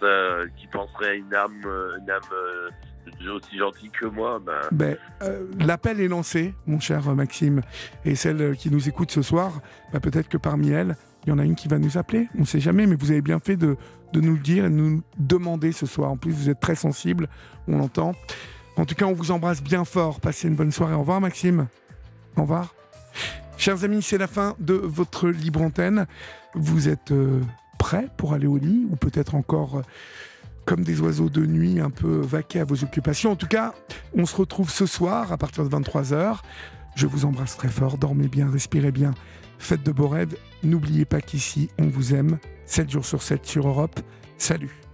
S6: qui penserait à une âme, une âme euh, aussi gentille que moi, ben...
S2: ben euh, l'appel est lancé, mon cher Maxime, et celle qui nous écoute ce soir, ben, peut-être que parmi elles, il y en a une qui va nous appeler. On ne sait jamais, mais vous avez bien fait de, nous le dire et de nous demander ce soir. En plus, vous êtes très sensible, on l'entend. En tout cas, on vous embrasse bien fort. Passez une bonne soirée. Au revoir, Maxime. Au revoir. Chers amis, c'est la fin de votre libre antenne. Vous êtes euh, prêts pour aller au lit ou peut-être encore euh, comme des oiseaux de nuit un peu vaqués à vos occupations? En tout cas, on se retrouve ce soir à partir de 23h. Je vous embrasse très fort. Dormez bien, respirez bien. Faites de beaux rêves. N'oubliez pas qu'ici, on vous aime. 7 jours sur 7 sur Europe. Salut